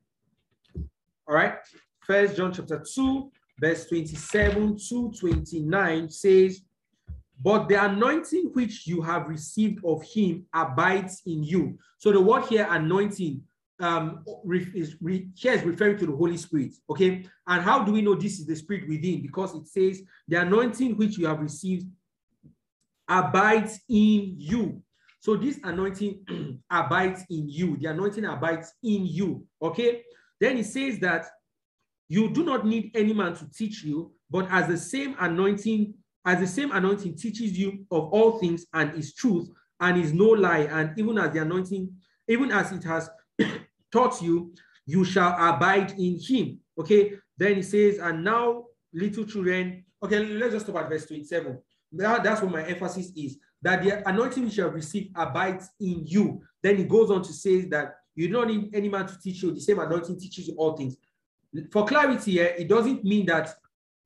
All right. First John chapter 2, verse 27 to 29 says, But the anointing which you have received of him abides in you. So the word here, anointing, um, is re, here is referring to the Holy Spirit. Okay. And how do we know this is the Spirit within? Because it says, The anointing which you have received abides in you. So this anointing *clears throat* abides in you. The anointing abides in you. Okay. Then it says that you do not need any man to teach you, but as the same anointing, as the same anointing teaches you of all things and is truth and is no lie, and even as the anointing, even as it has *clears throat* taught you, you shall abide in him. Okay. Then he says, and now little children. Okay, let's just stop at verse 27 that, that's what my emphasis is that the anointing you shall receive abides in you. Then he goes on to say that you don't need any man to teach you, the same anointing teaches you all things. For clarity here, it doesn't mean that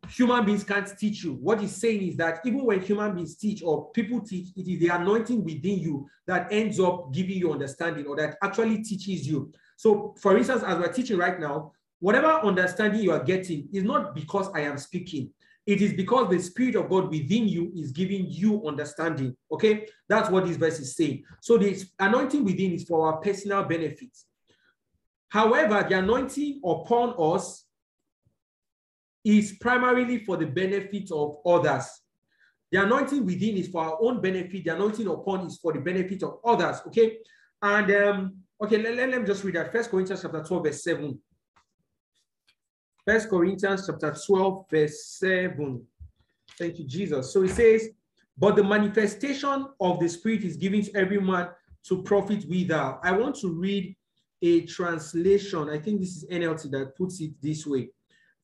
human beings can't teach you. What he's saying is that even when human beings teach or people teach, it is the anointing within you that ends up giving you understanding or that actually teaches you. So, for instance, as we're teaching right now, whatever understanding you are getting is not because I am speaking. It is because the Spirit of God within you is giving you understanding. Okay, that's what this verse is saying. So the anointing within is for our personal benefit. However, the anointing upon us is primarily for the benefit of others. The anointing within is for our own benefit. The anointing upon is for the benefit of others. Okay. And um, okay, let, let, let me just read that. First Corinthians chapter 12, verse 7. First Corinthians chapter 12, verse 7. Thank you, Jesus. So it says, but the manifestation of the Spirit is given to every man to profit withal. I want to read a translation. I think this is NLT that puts it this way.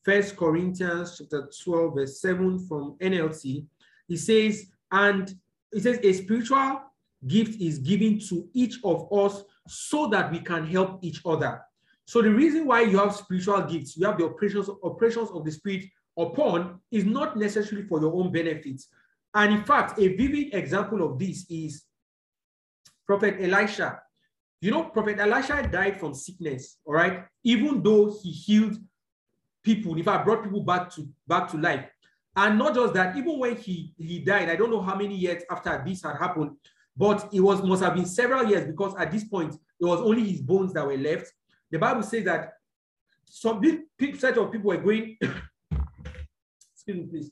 First Corinthians chapter 12, verse 7 from NLT. He says, and it says, a spiritual gift is given to each of us so that we can help each other. So the reason why you have spiritual gifts, you have the operations, operations of the spirit upon is not necessarily for your own benefits. And in fact, a vivid example of this is Prophet Elisha. You know, Prophet Elisha died from sickness, all right? Even though he healed people, if I brought people back to back to life. And not just that, even when he, he died, I don't know how many years after this had happened, but it was must have been several years because at this point, it was only his bones that were left. The Bible says that some big set of people were going, *coughs* excuse me, please.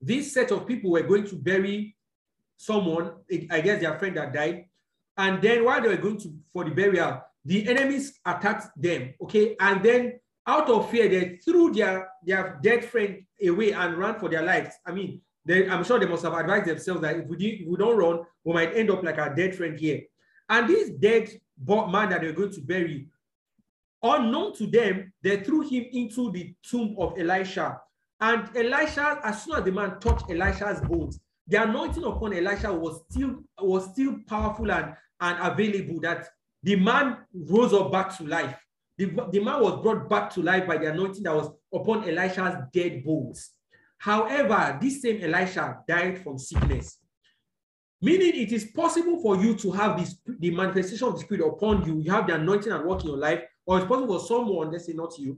this set of people were going to bury someone, I guess their friend that died. And then while they were going to for the burial, the enemies attacked them. Okay. And then out of fear, they threw their, their dead friend away and ran for their lives. I mean, they, I'm sure they must have advised themselves that if we, did, if we don't run, we might end up like our dead friend here. And this dead man that they're going to bury, unknown to them, they threw him into the tomb of Elisha. And Elisha, as soon as the man touched Elisha's bones, the anointing upon Elisha was still was still powerful and, and available that the man rose up back to life. The, the man was brought back to life by the anointing that was upon Elisha's dead bones. However, this same Elisha died from sickness. Meaning it is possible for you to have this the manifestation of the spirit upon you. You have the anointing and work in your life, or it's possible for someone, let's say not you,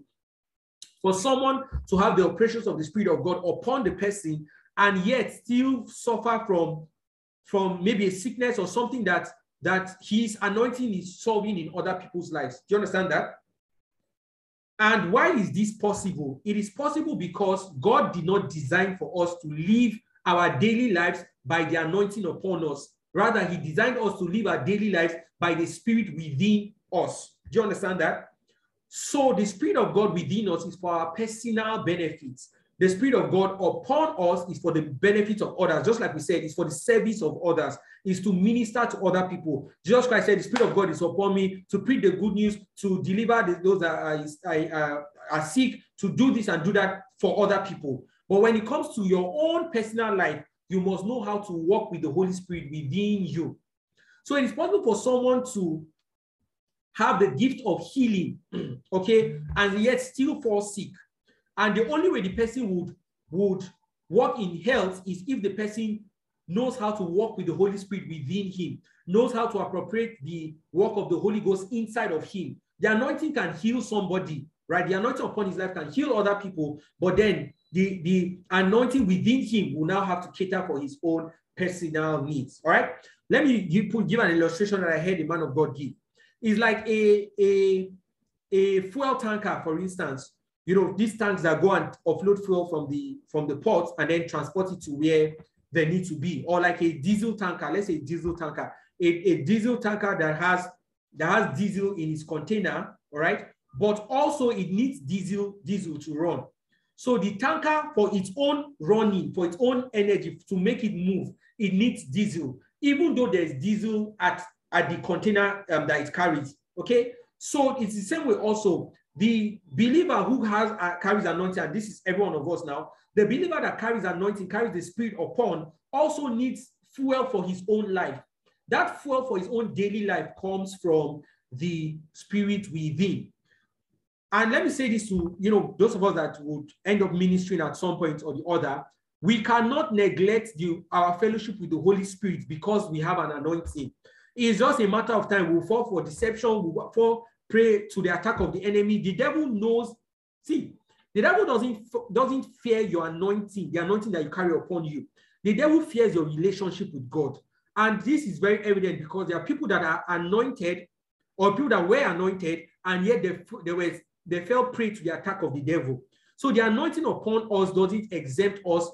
for someone to have the operations of the spirit of God upon the person and yet still suffer from, from maybe a sickness or something that, that his anointing is solving in other people's lives. Do you understand that? And why is this possible? It is possible because God did not design for us to live our daily lives by the anointing upon us. Rather, He designed us to live our daily lives by the Spirit within us. Do you understand that? So, the Spirit of God within us is for our personal benefits the Spirit of God upon us is for the benefit of others. Just like we said, it's for the service of others, is to minister to other people. Jesus Christ said, The Spirit of God is upon me to preach the good news, to deliver those that are, are, uh, are sick, to do this and do that for other people. But when it comes to your own personal life, you must know how to walk with the Holy Spirit within you. So it is possible for someone to have the gift of healing, *clears throat* okay, and yet still fall sick. And the only way the person would, would walk in health is if the person knows how to walk with the Holy Spirit within him, knows how to appropriate the work of the Holy Ghost inside of him. The anointing can heal somebody, right? The anointing upon his life can heal other people, but then the, the anointing within him will now have to cater for his own personal needs. All right. Let me give, give an illustration that I heard the man of God give. It's like a, a, a fuel tanker, for instance, you know, these tanks that go and offload fuel from the from the port and then transport it to where they need to be, or like a diesel tanker, let's say diesel tanker, a, a diesel tanker that has that has diesel in its container, all right, but also it needs diesel diesel to run. So the tanker for its own running, for its own energy to make it move, it needs diesel, even though there's diesel at, at the container um, that it carries. Okay, so it's the same way also the believer who has uh, carries anointing, and this is every one of us now, the believer that carries anointing, carries the spirit upon, also needs fuel for his own life. That fuel for his own daily life comes from the spirit within. And let me say this to you know those of us that would end up ministering at some point or the other. We cannot neglect the, our fellowship with the Holy Spirit because we have an anointing. It's just a matter of time. We'll fall for deception, we'll fall prey to the attack of the enemy. The devil knows, see, the devil doesn't, doesn't fear your anointing, the anointing that you carry upon you. The devil fears your relationship with God. And this is very evident because there are people that are anointed or people that were anointed, and yet they, they, were, they fell prey to the attack of the devil. So the anointing upon us doesn't exempt us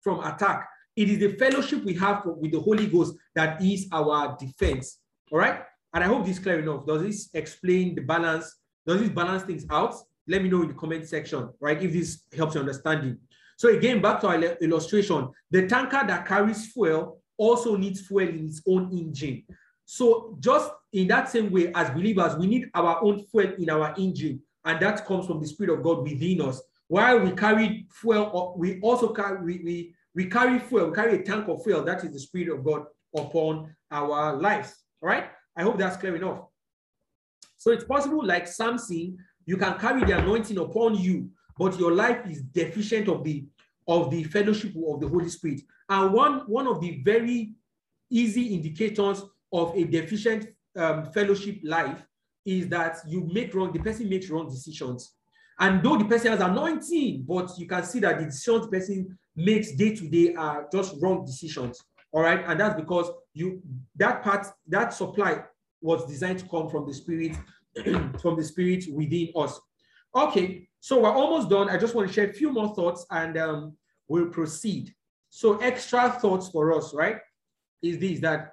from attack. It is the fellowship we have with the Holy Ghost that is our defense. All right. And I hope this is clear enough. Does this explain the balance? Does this balance things out? Let me know in the comment section, right? If this helps you understanding. So again, back to our illustration, the tanker that carries fuel also needs fuel in its own engine. So just in that same way, as believers, we need our own fuel in our engine, and that comes from the Spirit of God within us. While we carry fuel, we also carry we, we, we carry fuel, we carry a tank of fuel. That is the Spirit of God upon our lives. All right. I hope that's clear enough. So it's possible, like Samson, you can carry the anointing upon you, but your life is deficient of the of the fellowship of the Holy Spirit. And one, one of the very easy indicators of a deficient um, fellowship life is that you make wrong, the person makes wrong decisions. And though the person has anointing, but you can see that the decisions the person makes day to day are just wrong decisions. All right. And that's because you that part, that supply was designed to come from the spirit, *clears throat* from the spirit within us. Okay, so we're almost done. I just want to share a few more thoughts and um, we'll proceed. So extra thoughts for us, right? Is this that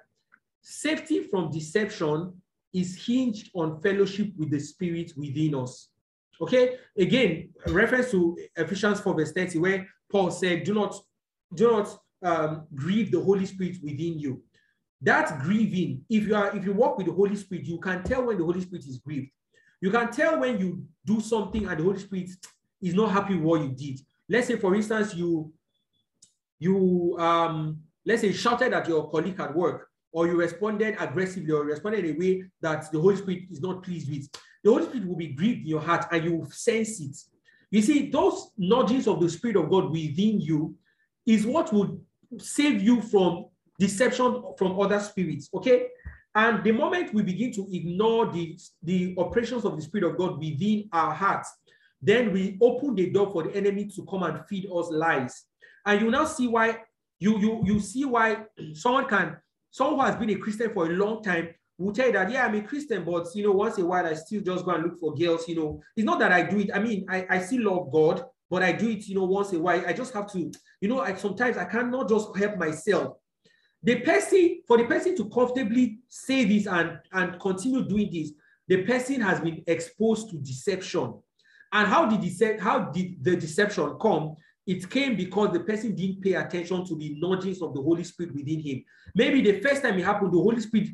safety from deception is hinged on fellowship with the spirit within us. Okay, again, reference to Ephesians 4 verse 30, where Paul said, Do not, do not um, grieve the Holy Spirit within you. That grieving, if you are if you walk with the Holy Spirit, you can tell when the Holy Spirit is grieved. You can tell when you do something and the Holy Spirit is not happy with what you did. Let's say, for instance, you you um let's say shouted at your colleague at work, or you responded aggressively, or responded in a way that the Holy Spirit is not pleased with. The Holy Spirit will be grieved in your heart, and you sense it. You see, those nudges of the Spirit of God within you is what would save you from deception from other spirits. Okay. And the moment we begin to ignore the, the operations of the Spirit of God within our hearts, then we open the door for the enemy to come and feed us lies. And you now see why you you you see why *clears throat* someone can someone who has been a Christian for a long time will tell you that yeah I'm a Christian, but you know once in a while I still just go and look for girls. You know it's not that I do it. I mean I I still love God, but I do it you know once in a while. I just have to you know I sometimes I cannot just help myself. The person for the person to comfortably say this and and continue doing this, the person has been exposed to deception. And how did, dece- how did the deception come? It came because the person didn't pay attention to the nudgings of the Holy Spirit within him. Maybe the first time it happened, the Holy Spirit,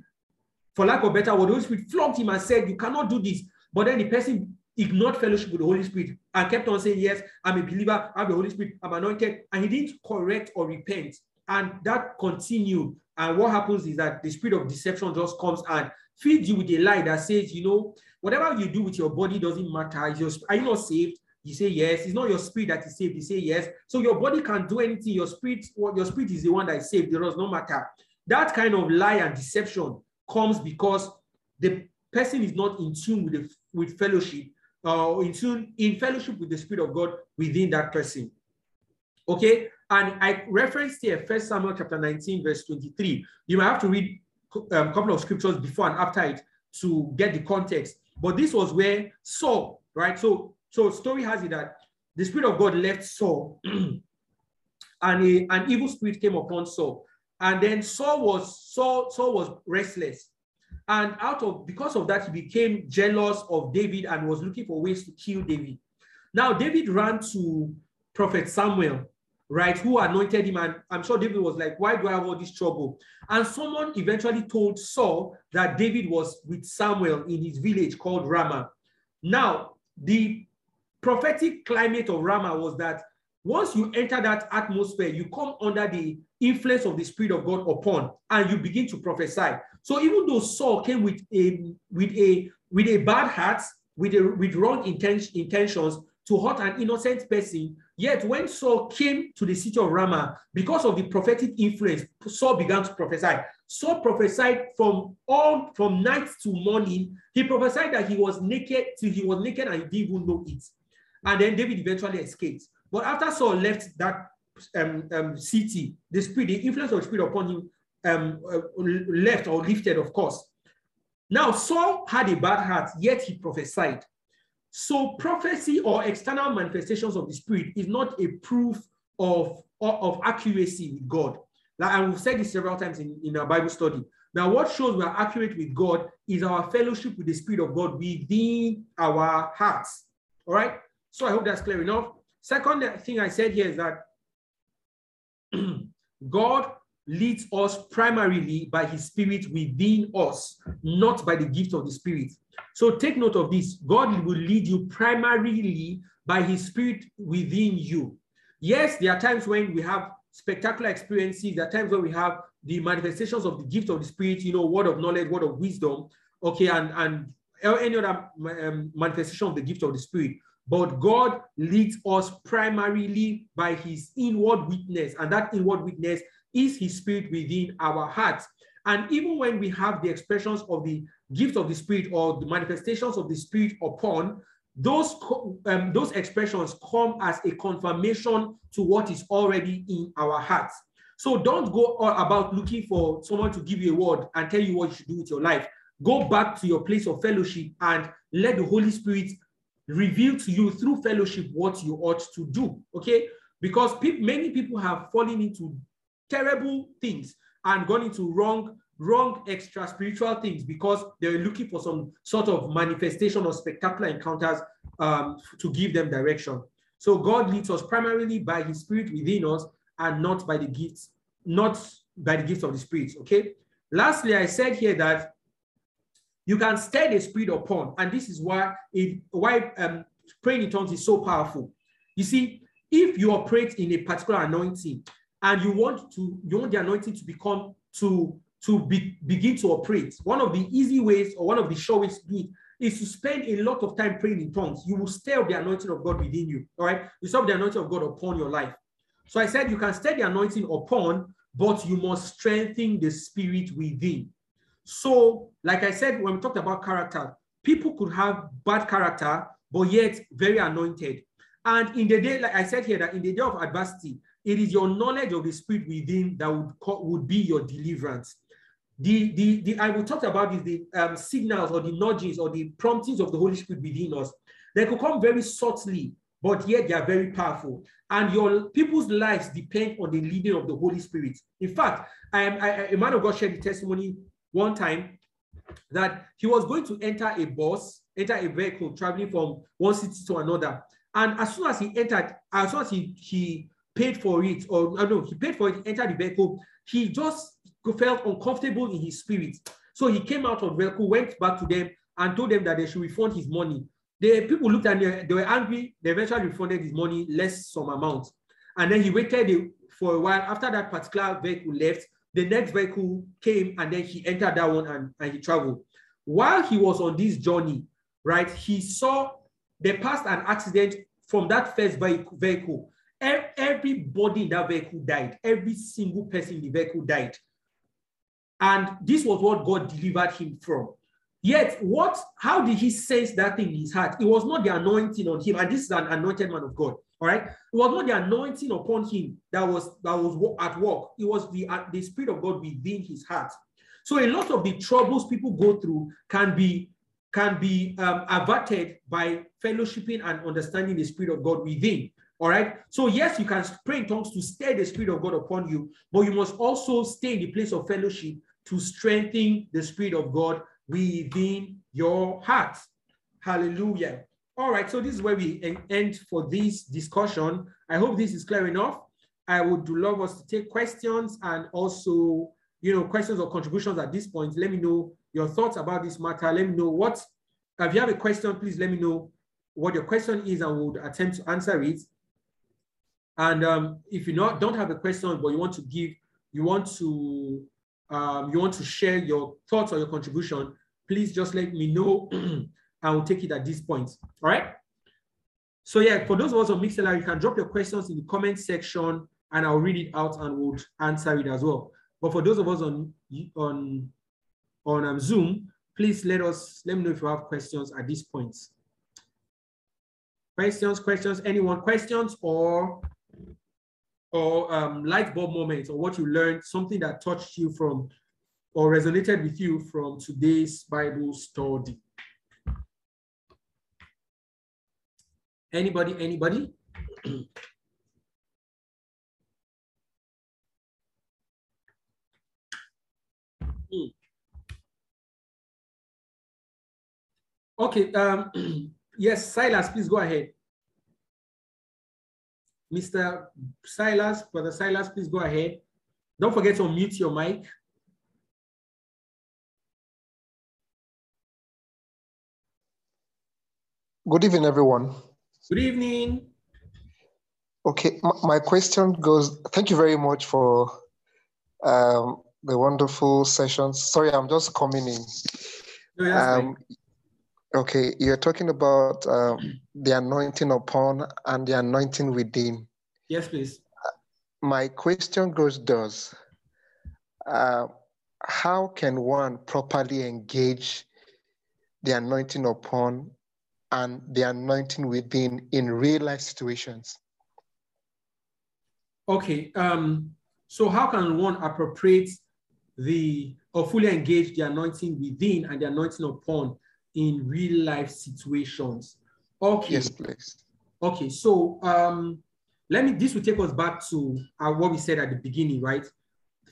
for lack of better word, the Holy Spirit flogged him and said, You cannot do this. But then the person ignored fellowship with the Holy Spirit and kept on saying, Yes, I'm a believer, I'm the Holy Spirit, I'm anointed. And he didn't correct or repent. And that continued. And what happens is that the spirit of deception just comes and feeds you with a lie that says, you know, whatever you do with your body doesn't matter. Your, are you not saved? You say yes. It's not your spirit that is saved. You say yes. So your body can do anything. Your spirit, your spirit is the one that is saved. It does not matter. That kind of lie and deception comes because the person is not in tune with the, with fellowship, uh, in tune in fellowship with the spirit of God within that person. Okay, and I referenced here First Samuel chapter 19, verse 23. You might have to read a um, couple of scriptures before and after it to get the context. But this was where Saul, right? So, so story has it that the spirit of God left Saul, *clears throat* and a, an evil spirit came upon Saul. And then Saul was Saul, Saul was restless. And out of because of that, he became jealous of David and was looking for ways to kill David. Now, David ran to Prophet Samuel right, who anointed him. And I'm sure David was like, Why do I have all this trouble? And someone eventually told Saul that David was with Samuel in his village called Ramah. Now, the prophetic climate of Ramah was that once you enter that atmosphere, you come under the influence of the Spirit of God upon, and you begin to prophesy. So even though Saul came with a with a with a bad heart, with a with wrong intention, intentions to hurt an innocent person, Yet when Saul came to the city of Ramah, because of the prophetic influence, Saul began to prophesy. Saul prophesied from all from night to morning. He prophesied that he was naked till he was naked and he didn't even know it. And then David eventually escaped. But after Saul left that um, um, city, the spirit, the influence of the spirit upon him um, uh, left or lifted, of course. Now Saul had a bad heart, yet he prophesied. So prophecy or external manifestations of the spirit is not a proof of, of accuracy with God. Like, and we've said this several times in, in our Bible study. Now, what shows we are accurate with God is our fellowship with the Spirit of God within our hearts. All right. So I hope that's clear enough. Second thing I said here is that *clears throat* God leads us primarily by his spirit within us, not by the gift of the spirit. So take note of this. God will lead you primarily by his spirit within you. Yes, there are times when we have spectacular experiences. There are times when we have the manifestations of the gift of the spirit, you know, word of knowledge, word of wisdom, okay, and, and any other um, manifestation of the gift of the spirit. But God leads us primarily by his inward witness, and that inward witness is his spirit within our hearts. And even when we have the expressions of the gift of the spirit or the manifestations of the spirit upon, those, um, those expressions come as a confirmation to what is already in our hearts. So don't go about looking for someone to give you a word and tell you what you should do with your life. Go back to your place of fellowship and let the Holy Spirit reveal to you through fellowship what you ought to do. Okay? Because pe many people have fallen into terrible things and gone into wrong wrong extra spiritual things because they're looking for some sort of manifestation or spectacular encounters um, to give them direction. So God leads us primarily by his spirit within us and not by the gifts, not by the gifts of the spirit. Okay. Lastly, I said here that you can stir the spirit upon, and this is why it why um, praying in tongues is so powerful. You see, if you operate in a particular anointing and you want to you want the anointing to become to to be, begin to operate, one of the easy ways or one of the sure ways to do it is to spend a lot of time praying in tongues. You will stir up the anointing of God within you. All right. You stir the anointing of God upon your life. So I said you can stir the anointing upon, but you must strengthen the spirit within. So, like I said, when we talked about character, people could have bad character, but yet very anointed. And in the day, like I said here, that in the day of adversity, it is your knowledge of the spirit within that would, would be your deliverance. The, the, the, I will talk about is the um, signals or the nudges or the promptings of the Holy Spirit within us. They could come very subtly, but yet they are very powerful. And your people's lives depend on the leading of the Holy Spirit. In fact, I am, I, a man of God shared the testimony one time that he was going to enter a bus, enter a vehicle traveling from one city to another. And as soon as he entered, as soon as he, he paid for it, or uh, no, he paid for it, entered the vehicle, he just felt uncomfortable in his spirit. So he came out of vehicle, went back to them, and told them that they should refund his money. The people looked at them, they were angry. They eventually refunded his money, less some amount. And then he waited for a while. After that particular vehicle left, the next vehicle came and then he entered that one and, and he traveled. While he was on this journey, right, he saw they passed an accident from that first vehicle. Everybody in that vehicle died. Every single person in the vehicle died. And this was what God delivered him from. Yet, what? How did he sense that thing in his heart? It was not the anointing on him, and this is an anointed man of God. All right, it was not the anointing upon him that was that was at work. It was the uh, the spirit of God within his heart. So a lot of the troubles people go through can be can be um, averted by fellowshipping and understanding the spirit of God within. All right. So, yes, you can pray in tongues to stir the Spirit of God upon you, but you must also stay in the place of fellowship to strengthen the Spirit of God within your heart. Hallelujah. All right. So, this is where we end for this discussion. I hope this is clear enough. I would love us to take questions and also, you know, questions or contributions at this point. Let me know your thoughts about this matter. Let me know what, if you have a question, please let me know what your question is and we'll attempt to answer it. And um, if you not don't have a question, but you want to give, you want to um, you want to share your thoughts or your contribution, please just let me know *clears throat* and we'll take it at this point. All right. So yeah, for those of us on Mixlr, you can drop your questions in the comment section and I'll read it out and we'll answer it as well. But for those of us on on on um, Zoom, please let us let me know if you have questions at this point. Questions, questions, anyone questions or or um, light bulb moments or what you learned, something that touched you from or resonated with you from today's Bible study? Anybody, anybody? *clears throat* Hmm. Okay, um, *clears throat* yes, Silas, please go ahead. Mr. Silas, Brother Silas, please go ahead. Don't forget to unmute your mic. Good evening, everyone. Good evening. Okay, my question goes, thank you very much for um, the wonderful sessions. Sorry, I'm just coming in. No, um, okay, you're talking about um, the anointing upon and the anointing within. Yes, please. My question goes thus. Uh, how can one properly engage the anointing upon and the anointing within in real life situations? Okay, um, so how can one appropriate the or fully engage the anointing within and the anointing upon in real life situations? Okay. Yes, please. Okay, so um, let me. This will take us back to uh, what we said at the beginning, right?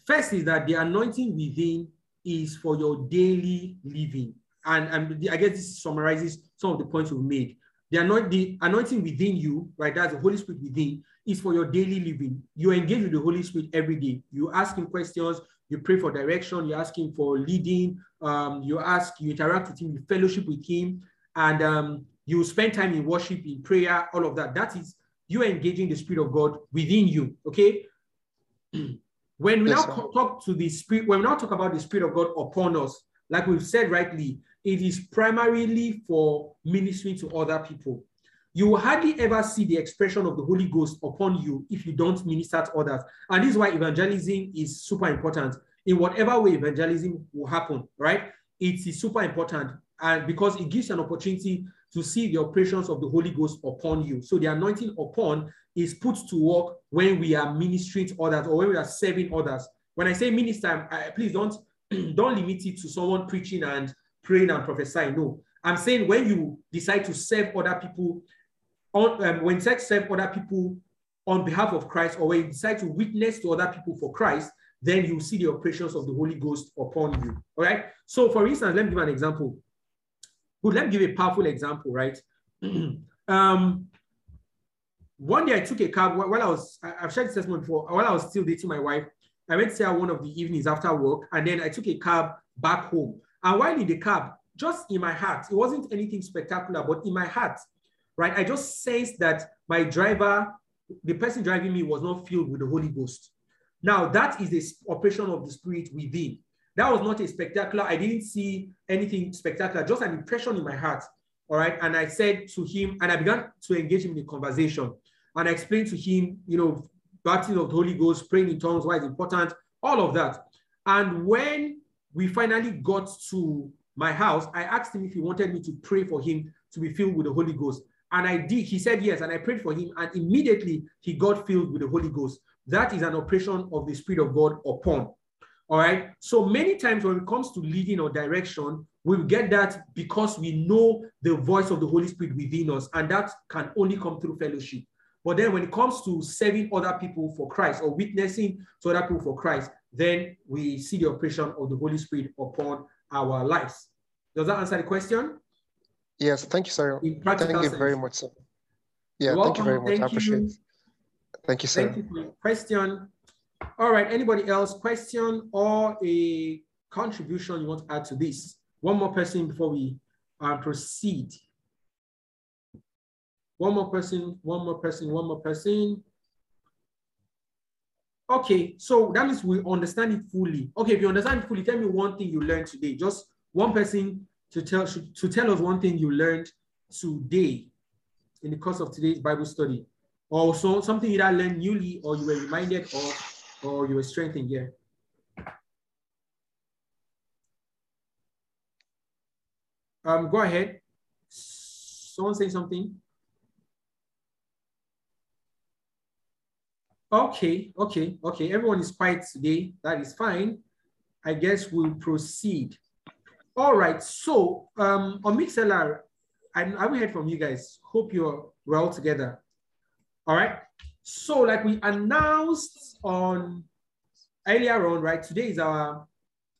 First is that the anointing within is for your daily living, and, and I guess this summarizes some of the points we've made. The, anoint, the anointing within you, right? That's the Holy Spirit within, is for your daily living. You engage with the Holy Spirit every day. You ask him questions, you pray for direction, you ask him for leading, um, you ask, you interact with him, you fellowship with him, and um, you spend time in worship, in prayer, all of that. That is you are engaging the Spirit of God within you. Okay. *clears throat* when we yes, now sir. talk to the Spirit, when we now talk about the Spirit of God upon us, like we've said rightly, it is primarily for ministering to other people. You will hardly ever see the expression of the Holy Ghost upon you if you don't minister to others. And this is why evangelism is super important. In whatever way evangelism will happen, right? It is super important. And because it gives an opportunity to see the operations of the Holy Ghost upon you. So the anointing upon is put to work when we are ministering to others or when we are serving others. When I say minister, I, please don't *clears throat* don't limit it to someone preaching and praying and prophesying. No, I'm saying when you decide to serve other people on, um, when you serve other people on behalf of Christ, or when you decide to witness to other people for Christ, then you see the operations of the Holy Ghost upon you. All right. So, for instance, let me give an example. Good. Let me give a powerful example. Right. *clears throat* um, one day I took a cab while I was. I've shared this testimony before. While I was still dating my wife, I went to see her one of the evenings after work, and then I took a cab back home. And while in the cab, just in my heart, it wasn't anything spectacular, but in my heart, right? I just sensed that my driver, the person driving me, was not filled with the Holy Ghost. Now, that is the operation of the Spirit within. That was not a spectacular, I didn't see anything spectacular, just an impression in my heart. All right. And I said to him, and I began to engage him in a conversation. And I explained to him, you know, baptism of the Holy Ghost, praying in tongues, why it's important, all of that. And when we finally got to my house, I asked him if he wanted me to pray for him to be filled with the Holy Ghost. And I did. He said yes. And I prayed for him. And immediately he got filled with the Holy Ghost. That is an operation of the Spirit of God upon. All right. So many times when it comes to leading or direction, we get that because we know the voice of the Holy Spirit within us. And that can only come through fellowship. But then when it comes to serving other people for Christ or witnessing to other people for Christ, then we see the operation of the Holy Spirit upon our lives. Does that answer the question? Yes, thank you, sir. Thank you sense. very much, sir. Yeah, thank you very much. Thank I appreciate it. Thank you, sir. Thank you for your question. All right, anybody else question or a contribution you want to add to this? One more person before we uh, proceed. One more person, one more person, one more person. Okay, so that means we understand it fully. Okay, if you understand it fully, tell me one thing you learned today. Just one person to tell to tell us one thing you learned today in the course of today's Bible study, or so something you learned newly, or you were reminded of, or you were strengthened. Yeah. Um, go ahead. Someone say something. Okay, okay, okay. Everyone is quiet today. That is fine. I guess we'll proceed. All right. So um, on Mixlr, I, haven't heard from you guys. Hope you're well together. All right. So like we announced on earlier on, right? Today is our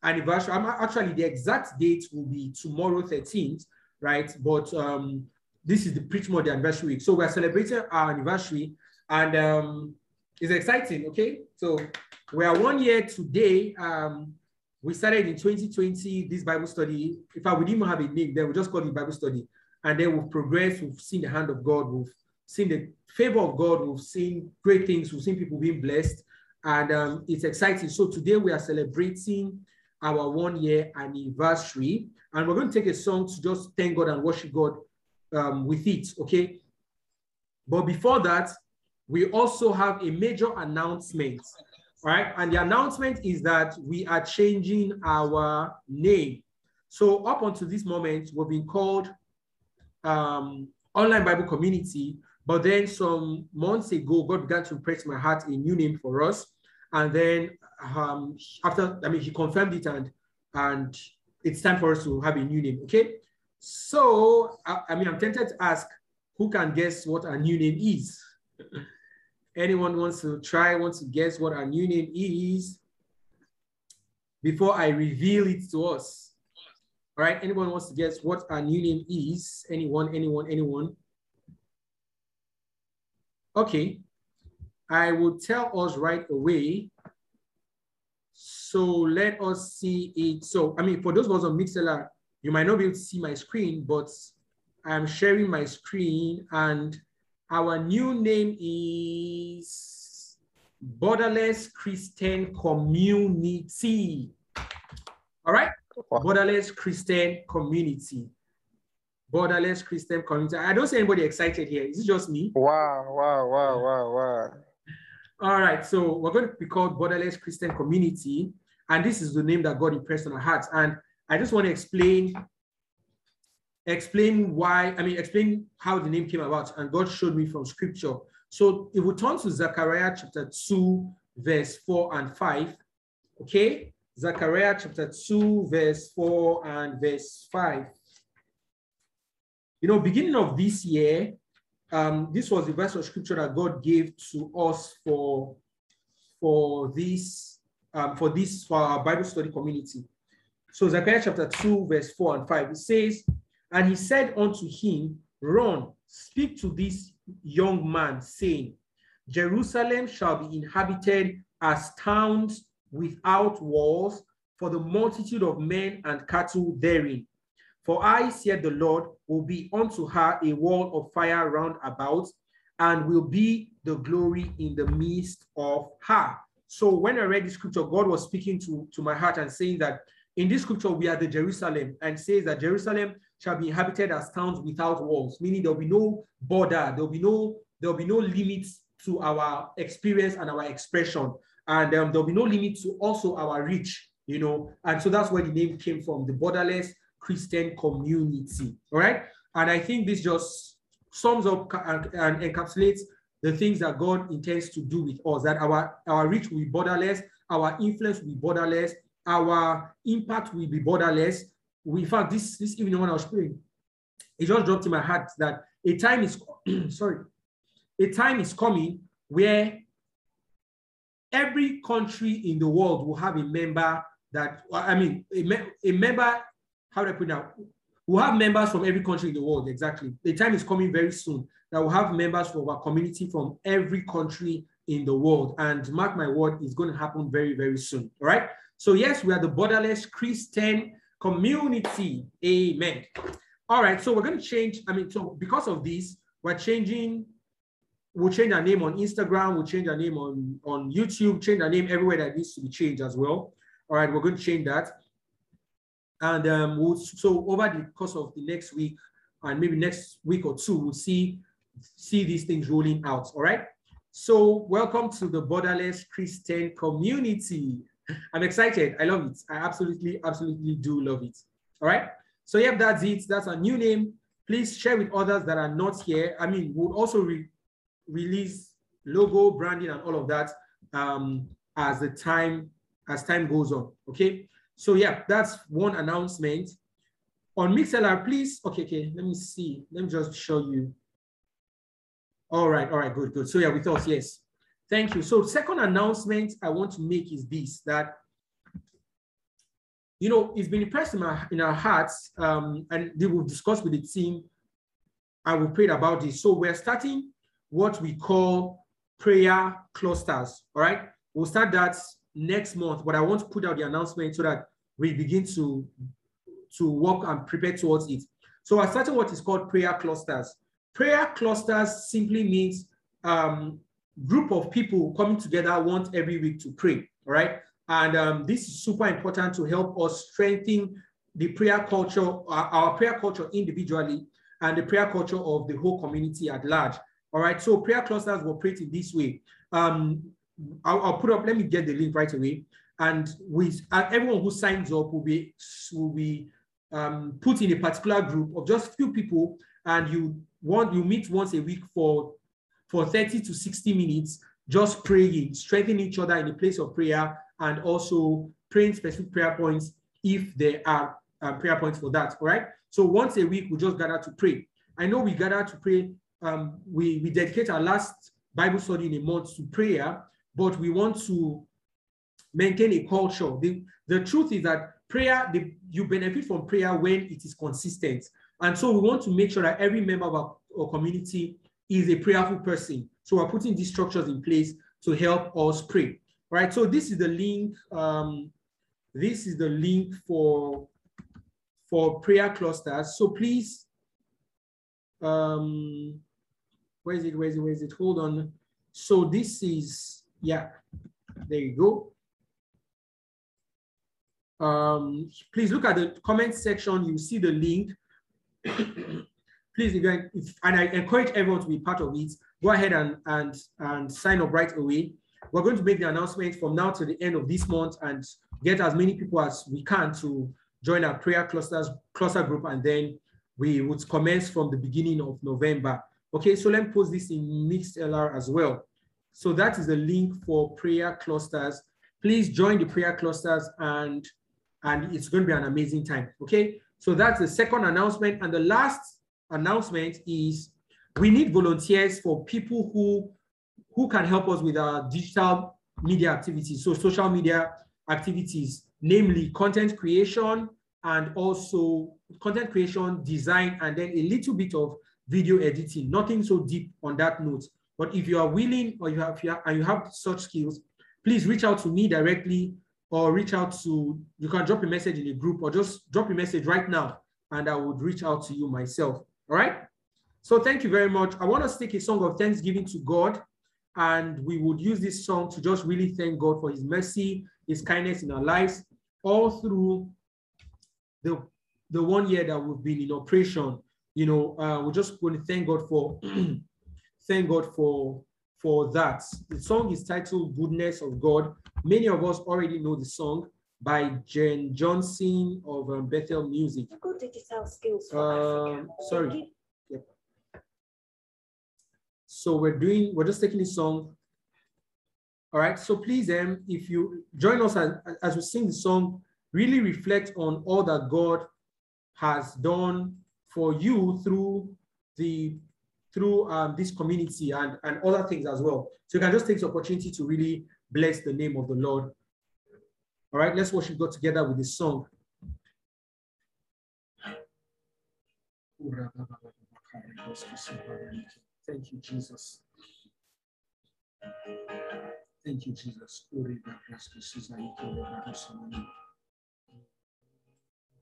anniversary. I'm actually the exact date will be tomorrow 13th, right? But um, this is the Preach More anniversary week. So we're celebrating our anniversary and um, it's exciting, okay? So we are one year today. Um, we started in 2020 this Bible study. In fact, we didn't even have a name, then we just called it Bible study. And then we've progressed, we've seen the hand of God, we've seen the favor of God, we've seen great things, we've seen people being blessed, and um, it's exciting. So today we are celebrating our one year anniversary, and we're going to take a song to just thank God and worship God um, with it, okay? But before that, we also have a major announcement right? And the announcement is that we are changing our name. So up until this moment, we've been called um, Online Bible Community, but then some months ago, God began to press my heart a new name for us. And then um, after, I mean, he confirmed it and, and it's time for us to have a new name, okay? So, I, I mean, I'm tempted to ask, who can guess what our new name is? *laughs* Anyone wants to try, wants to guess what our new name is before I reveal it to us? All right, anyone wants to guess what our new name is? Anyone, anyone, anyone? Okay, I will tell us right away. So let us see it. So, I mean, for those of us on Mixlr, you might not be able to see my screen, but I'm sharing my screen and our new name is Borderless Christian Community. All right? Borderless Christian Community. Borderless Christian Community. I don't see anybody excited here. Is it just me? Wow, wow, wow, wow, wow. All right, so we're going to be called Borderless Christian Community. And this is the name that God impressed on our hearts. And I just want to explain explain why, I mean, explain how the name came about. And God showed me from scripture. So if we turn to Zechariah chapter 2, verse 4 and 5, okay? Zechariah chapter 2, verse 4 and verse 5. You know, beginning of this year, um, this was the verse of scripture that God gave to us for, for this, um, for this, for our Bible study community. So Zechariah chapter 2, verse 4 and 5, it says, and he said unto him, Run, speak to this young man, saying, Jerusalem shall be inhabited as towns without walls for the multitude of men and cattle therein. For I, said the Lord, will be unto her a wall of fire round about, and will be the glory in the midst of her. So when I read the scripture, God was speaking to, to my heart and saying that in this scripture, we are the Jerusalem, and says that Jerusalem shall be inhabited as towns without walls, meaning there'll be no border, there'll be no there'll be no limits to our experience and our expression, and um, there'll be no limit to also our reach, you know. And so that's where the name came from, the borderless Christian community. All right, and I think this just sums up and, encapsulates the things that God intends to do with us. That our our reach will be borderless, our influence will be borderless, our impact will be borderless, we, in fact, this, this evening when I was praying, it just dropped in my heart that a time is, *clears throat* sorry, a time is coming where every country in the world will have a member that, I mean, a, me, a member, how do I put it now? We'll have members from every country in the world, exactly. The time is coming very soon that we'll have members from our community from every country in the world. And mark my word, it's going to happen very, very soon. All right. So, yes, we are the borderless Christian community. Amen. All right, so we're going to change. I mean, so because of this, we're changing. We'll change our name on Instagram. We'll change our name on, on YouTube, change our name everywhere that needs to be changed as well. All right, we're going to change that. And um, we'll, so over the course of the next week and maybe next week or two, we'll see, see these things rolling out. All right. So welcome to the Borderless Christian community. *laughs* I'm excited. I love it. I absolutely, absolutely do love it. All right. So, yep, that's it. That's a new name. Please share with others that are not here. I mean, we'll also re release logo, branding, and all of that um, as the time as time goes on. Okay. So, yeah, that's one announcement. On Mixlr, please. Okay, okay. Let me see. Let me just show you. All right. All right. Good. Good. So, yeah, with us, yes. Thank you. So second announcement I want to make is this, that, you know, it's been impressed in, our, in our hearts, um, and we will discuss with the team, and we prayed about this. So we're starting what we call prayer clusters, all right? We'll start that next month, but I want to put out the announcement so that we begin to, to work and prepare towards it. So I started what is called prayer clusters. Prayer clusters simply means um, group of people coming together once every week to pray, all right? And um, this is super important to help us strengthen the prayer culture, our, prayer culture individually, and the prayer culture of the whole community at large. All right, so prayer clusters operate in this way. Um, I'll, I'll, put up, let me get the link right away. And with uh, everyone who signs up will be, will be um, put in a particular group of just few people and you want you meet once a week for for 30 to 60 minutes just praying strengthening each other in the place of prayer and also praying specific prayer points if there are uh, prayer points for that all right so once a week we just gather to pray. I know we gather to pray um, we we dedicate our last bible study in a month to prayer but we want to maintain a culture. The, the truth is that prayer, the, you benefit from prayer when it is consistent. And so we want to make sure that every member of our, our community is a prayerful person. So we're putting these structures in place to help us pray. Right. So this is the link. Um, this is the link for for prayer clusters. So please, um, where is it? Where is it? Where is it? Hold on. So this is yeah. There you go. Um, please look at the comment section. You see the link. *clears throat* please, if, and I encourage everyone to be part of it. Go ahead and, and, and sign up right away. We're going to make the announcement from now to the end of this month and get as many people as we can to join our prayer clusters cluster group, and then we would commence from the beginning of November. Okay, so let me post this in Mixlr as well. So that is the link for prayer clusters. Please join the prayer clusters and and it's going to be an amazing time. Okay, so that's the second announcement. And the last announcement is we need volunteers for people who who can help us with our digital media activities, so social media activities, namely content creation and also content creation, design, and then a little bit of video editing. Nothing so deep on that note. But if you are willing or you have, and you have such skills, please reach out to me directly or reach out to, you can drop a message in a group or just drop a message right now and I would reach out to you myself. All right. So thank you very much. I want to take a song of thanksgiving to God and we would use this song to just really thank God for his mercy, his kindness in our lives, all through the, the one year that we've been in operation. You know, uh, we're just going to thank God for, *clears throat* thank God for for that. The song is titled Goodness of God. Many of us already know the song by Jenn Johnson of um, Bethel Music. Good digital skills uh, Sorry. Yep. So we're doing, we're just taking the song. All right. So please, um, if you join us as, as we sing the song, really reflect on all that God has done for you through the through um, this community and, and other things as well. So you can just take the opportunity to really bless the name of the Lord. All right, let's worship God together with this song. Thank you, Jesus. Thank you, Jesus.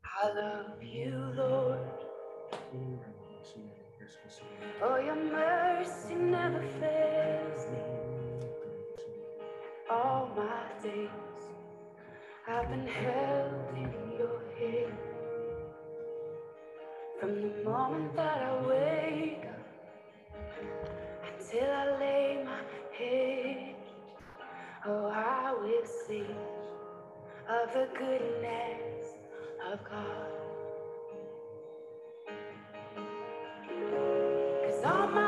I love you, Lord. Oh, your mercy never fails me. All my days I've been held in your hand. From the moment that I wake up until I lay my head, oh, I will sing of the goodness of God. Cause all my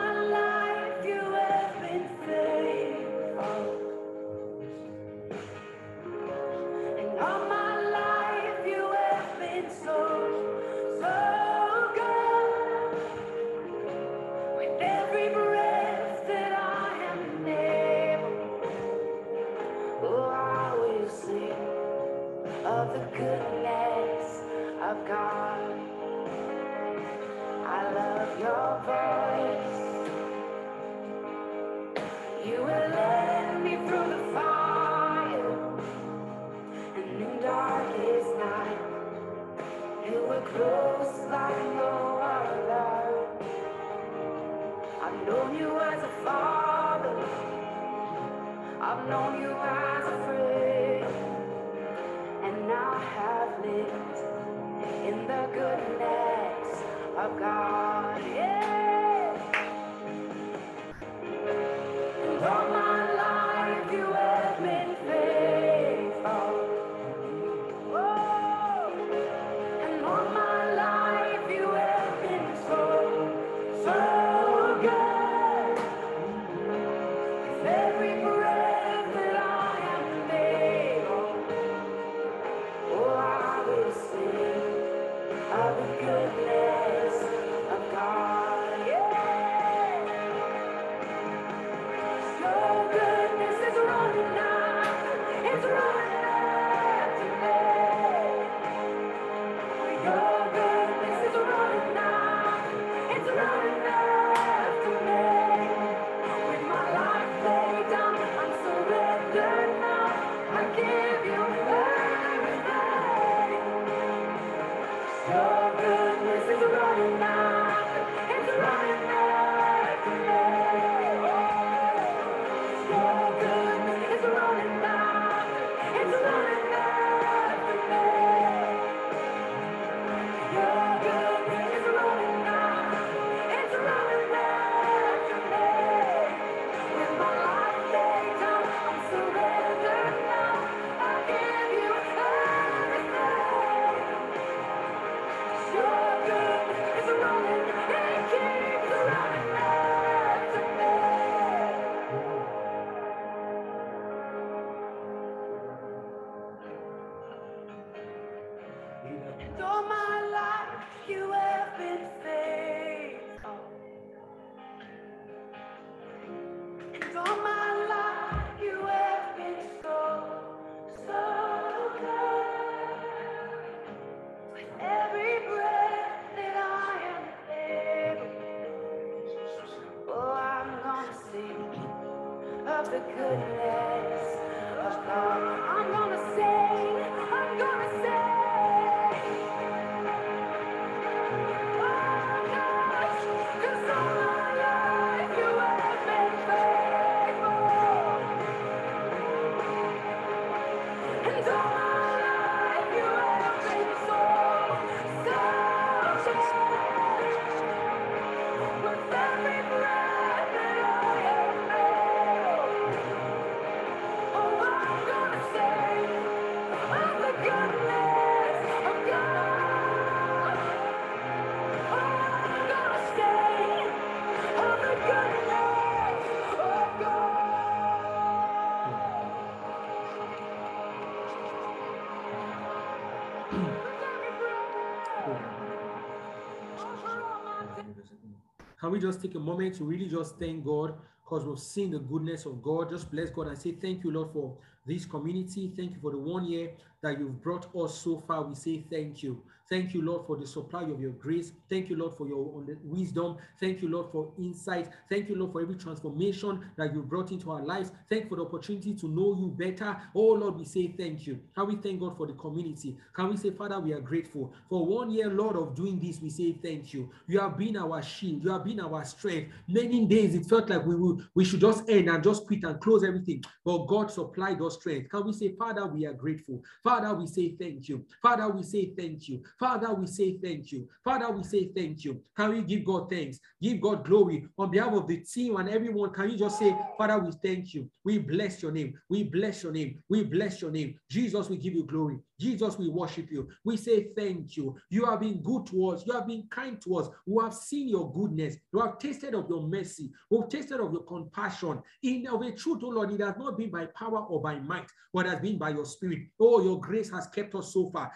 Can we just take a moment to really just thank God because we've seen the goodness of God? Just bless God and say, Thank you, Lord, for this community. Thank you for the one year that you've brought us so far. We say thank you. Thank you, Lord, for the supply of your grace. Thank you, Lord, for your wisdom. Thank you, Lord, for insight. Thank you, Lord, for every transformation that you brought into our lives. Thank you for the opportunity to know you better. Oh, Lord, we say thank you. Can we thank God for the community? Can we say, Father, we are grateful for one year, Lord, of doing this? We say thank you. You have been our shield. You have been our strength. Many days it felt like we will, we should just end and just quit and close everything. But God supplied us strength. Can we say, Father, we are grateful. Father, we say thank you. Father, we say thank you. Father, we say thank you. Father, we say thank you. Can we give God thanks? Give God glory on behalf of the team and everyone. Can you just say, Father, we thank you. We bless your name. We bless your name. We bless your name. Jesus, we give you glory. Jesus, we worship you. We say thank you. You have been good to us. You have been kind to us. We have seen your goodness. We have tasted of your mercy. We have tasted of your compassion. In of a truth, oh Lord, it has not been by power or by might, but has been by your spirit. Oh, your grace has kept us so far.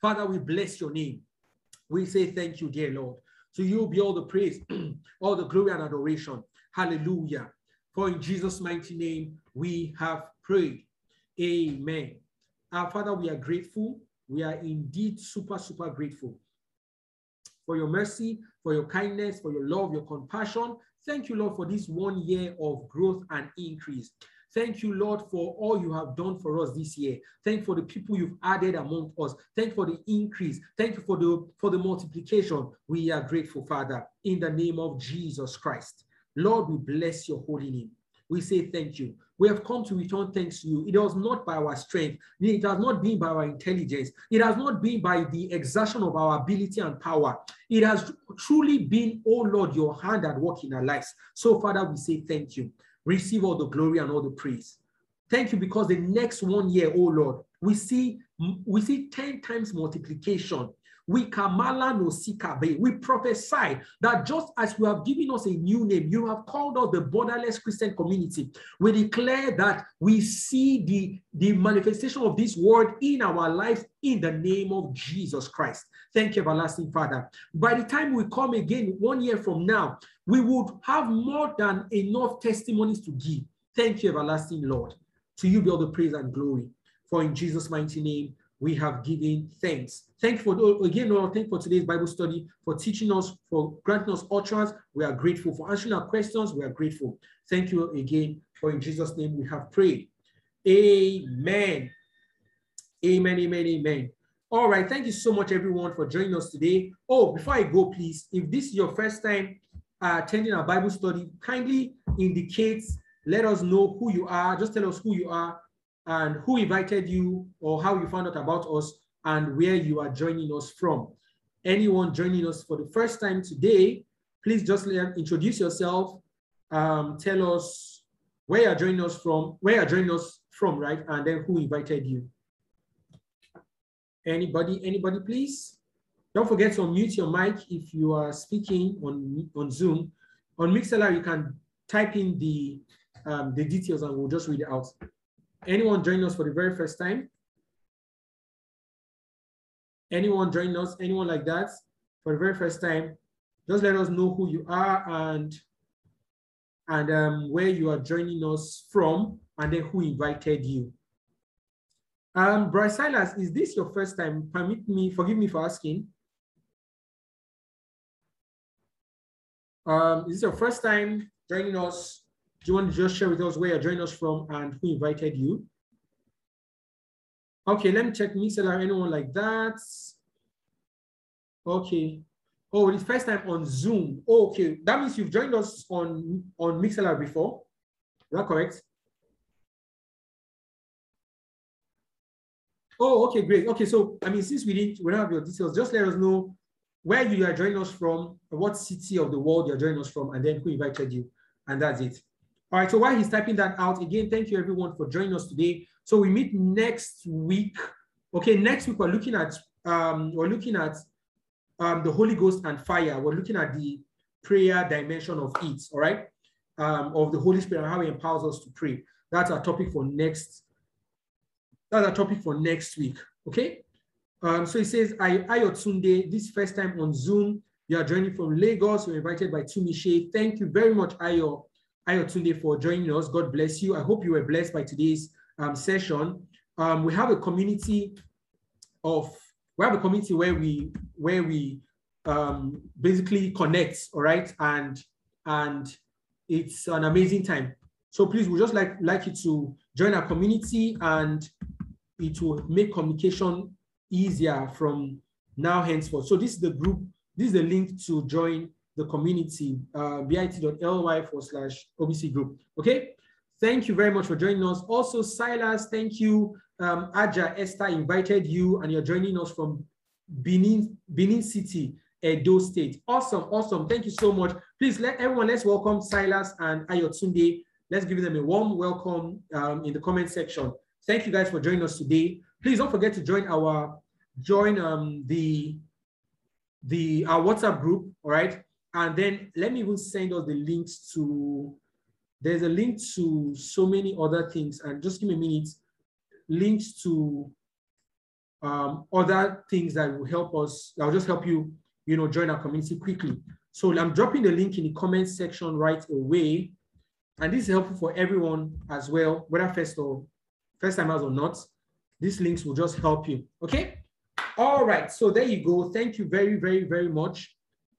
Father, we bless your name. We say thank you, dear Lord. To you be all the praise, *clears throat* all the glory and adoration. Hallelujah. For in Jesus' mighty name we have prayed. Amen. Our Father, we are grateful. We are indeed super, super grateful for your mercy, for your kindness, for your love, your compassion. Thank you, Lord, for this one year of growth and increase. Thank you, Lord, for all you have done for us this year. Thank for the people you've added among us. Thank for the increase. Thank you for the for the multiplication. We are grateful, Father, in the name of Jesus Christ. Lord, we bless your holy name. We say thank you. We have come to return thanks to you. It was not by our strength. It has not been by our intelligence. It has not been by the exertion of our ability and power. It has truly been, oh Lord, your hand at work in our lives. So, Father, we say thank you. Receive all the glory and all the praise. Thank you because the next one year, oh Lord, we see we see 10 times multiplication we kamala no sikabe. We prophesy that just as you have given us a new name, you have called us the borderless Christian community. We declare that we see the, the manifestation of this word in our lives in the name of Jesus Christ. Thank you, everlasting Father. By the time we come again one year from now, we would have more than enough testimonies to give. Thank you, everlasting Lord. To you be all the praise and glory. For in Jesus' mighty name, we have given thanks. Thank you for again, Lord, thank for today's Bible study, for teaching us, for granting us utterance. We are grateful for answering our questions. We are grateful. Thank you again, for in Jesus' name we have prayed. Amen. Amen, amen, amen. All right, thank you so much, everyone, for joining us today. Oh, before I go, please, if this is your first time uh, attending our Bible study, kindly indicate, let us know who you are. Just tell us who you are and who invited you or how you found out about us and where you are joining us from. Anyone joining us for the first time today, please just introduce yourself. Um, tell us where you're joining us from, where you're joining us from, right? And then who invited you. Anybody, anybody, please? Don't forget to unmute your mic if you are speaking on, on Zoom. On Mixlr, you can type in the, um, the details and we'll just read it out. Anyone joining us for the very first time? Anyone joining us, anyone like that for the very first time? Just let us know who you are and, and um, where you are joining us from and then who invited you. Um, Bryce Silas, is this your first time? Permit me, forgive me for asking. Um, is this your first time joining us do you want to just share with us where you're joining us from and who invited you? Okay, let me check Mixlr, anyone like that? Okay. Oh, it's first time on Zoom. Oh, okay, that means you've joined us on, on Mixlr before. Is that correct? Oh, okay, great. Okay, so I mean, since we didn't we don't have your details, just let us know where you are joining us from, what city of the world you're joining us from, and then who invited you, and that's it. All right, so while he's typing that out, again, thank you everyone for joining us today. So we meet next week. Okay, next week we're looking at um, we're looking at um, the Holy Ghost and fire. We're looking at the prayer dimension of it, all right, um, of the Holy Spirit and how He empowers us to pray. That's our topic for next. That's our topic for next week. Okay. Um, so he says, I Ayotunde, this first time on Zoom. You are joining from Lagos. You're invited by Tumishe. Thank you very much, Ayo. Ayotunde for joining us. God bless you. I hope you were blessed by today's um, session. Um, we have a community of we have a community where we where we um, basically connect, all right, and and it's an amazing time. So please, we just like like you to join our community, and it will make communication easier from now henceforth. So this is the group. This is the link to join the community, uh, bit.ly forward slash OBC group. Okay. Thank you very much for joining us. Also, Silas, thank you. Um, Aja Esther invited you and you're joining us from Benin, Benin City, Edo State. Awesome, awesome. Thank you so much. Please let everyone, let's welcome Silas and Ayotunde. Let's give them a warm welcome um, in the comment section. Thank you guys for joining us today. Please don't forget to join our, join um, the, the our WhatsApp group, all right? And then let me even send us the links to, there's a link to so many other things. And just give me a minute, links to um, other things that will help us, that will just help you, you know, join our community quickly. So I'm dropping the link in the comment section right away. And this is helpful for everyone as well, whether first or first timers or not. These links will just help you. Okay. All right. So there you go. Thank you very, very, very much.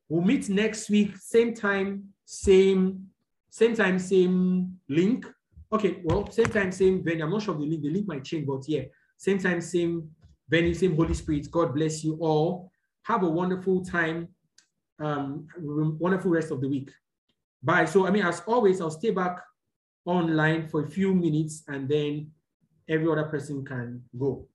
We'll meet next week, same time, same, same time, same link. Okay, well, same time, same venue. I'm not sure of the link. The link might change, but yeah, same time, same venue, same Holy Spirit. God bless you all. Have a wonderful time. Um, wonderful rest of the week. Bye. So, I mean, as always, I'll stay back online for a few minutes and then every other person can go.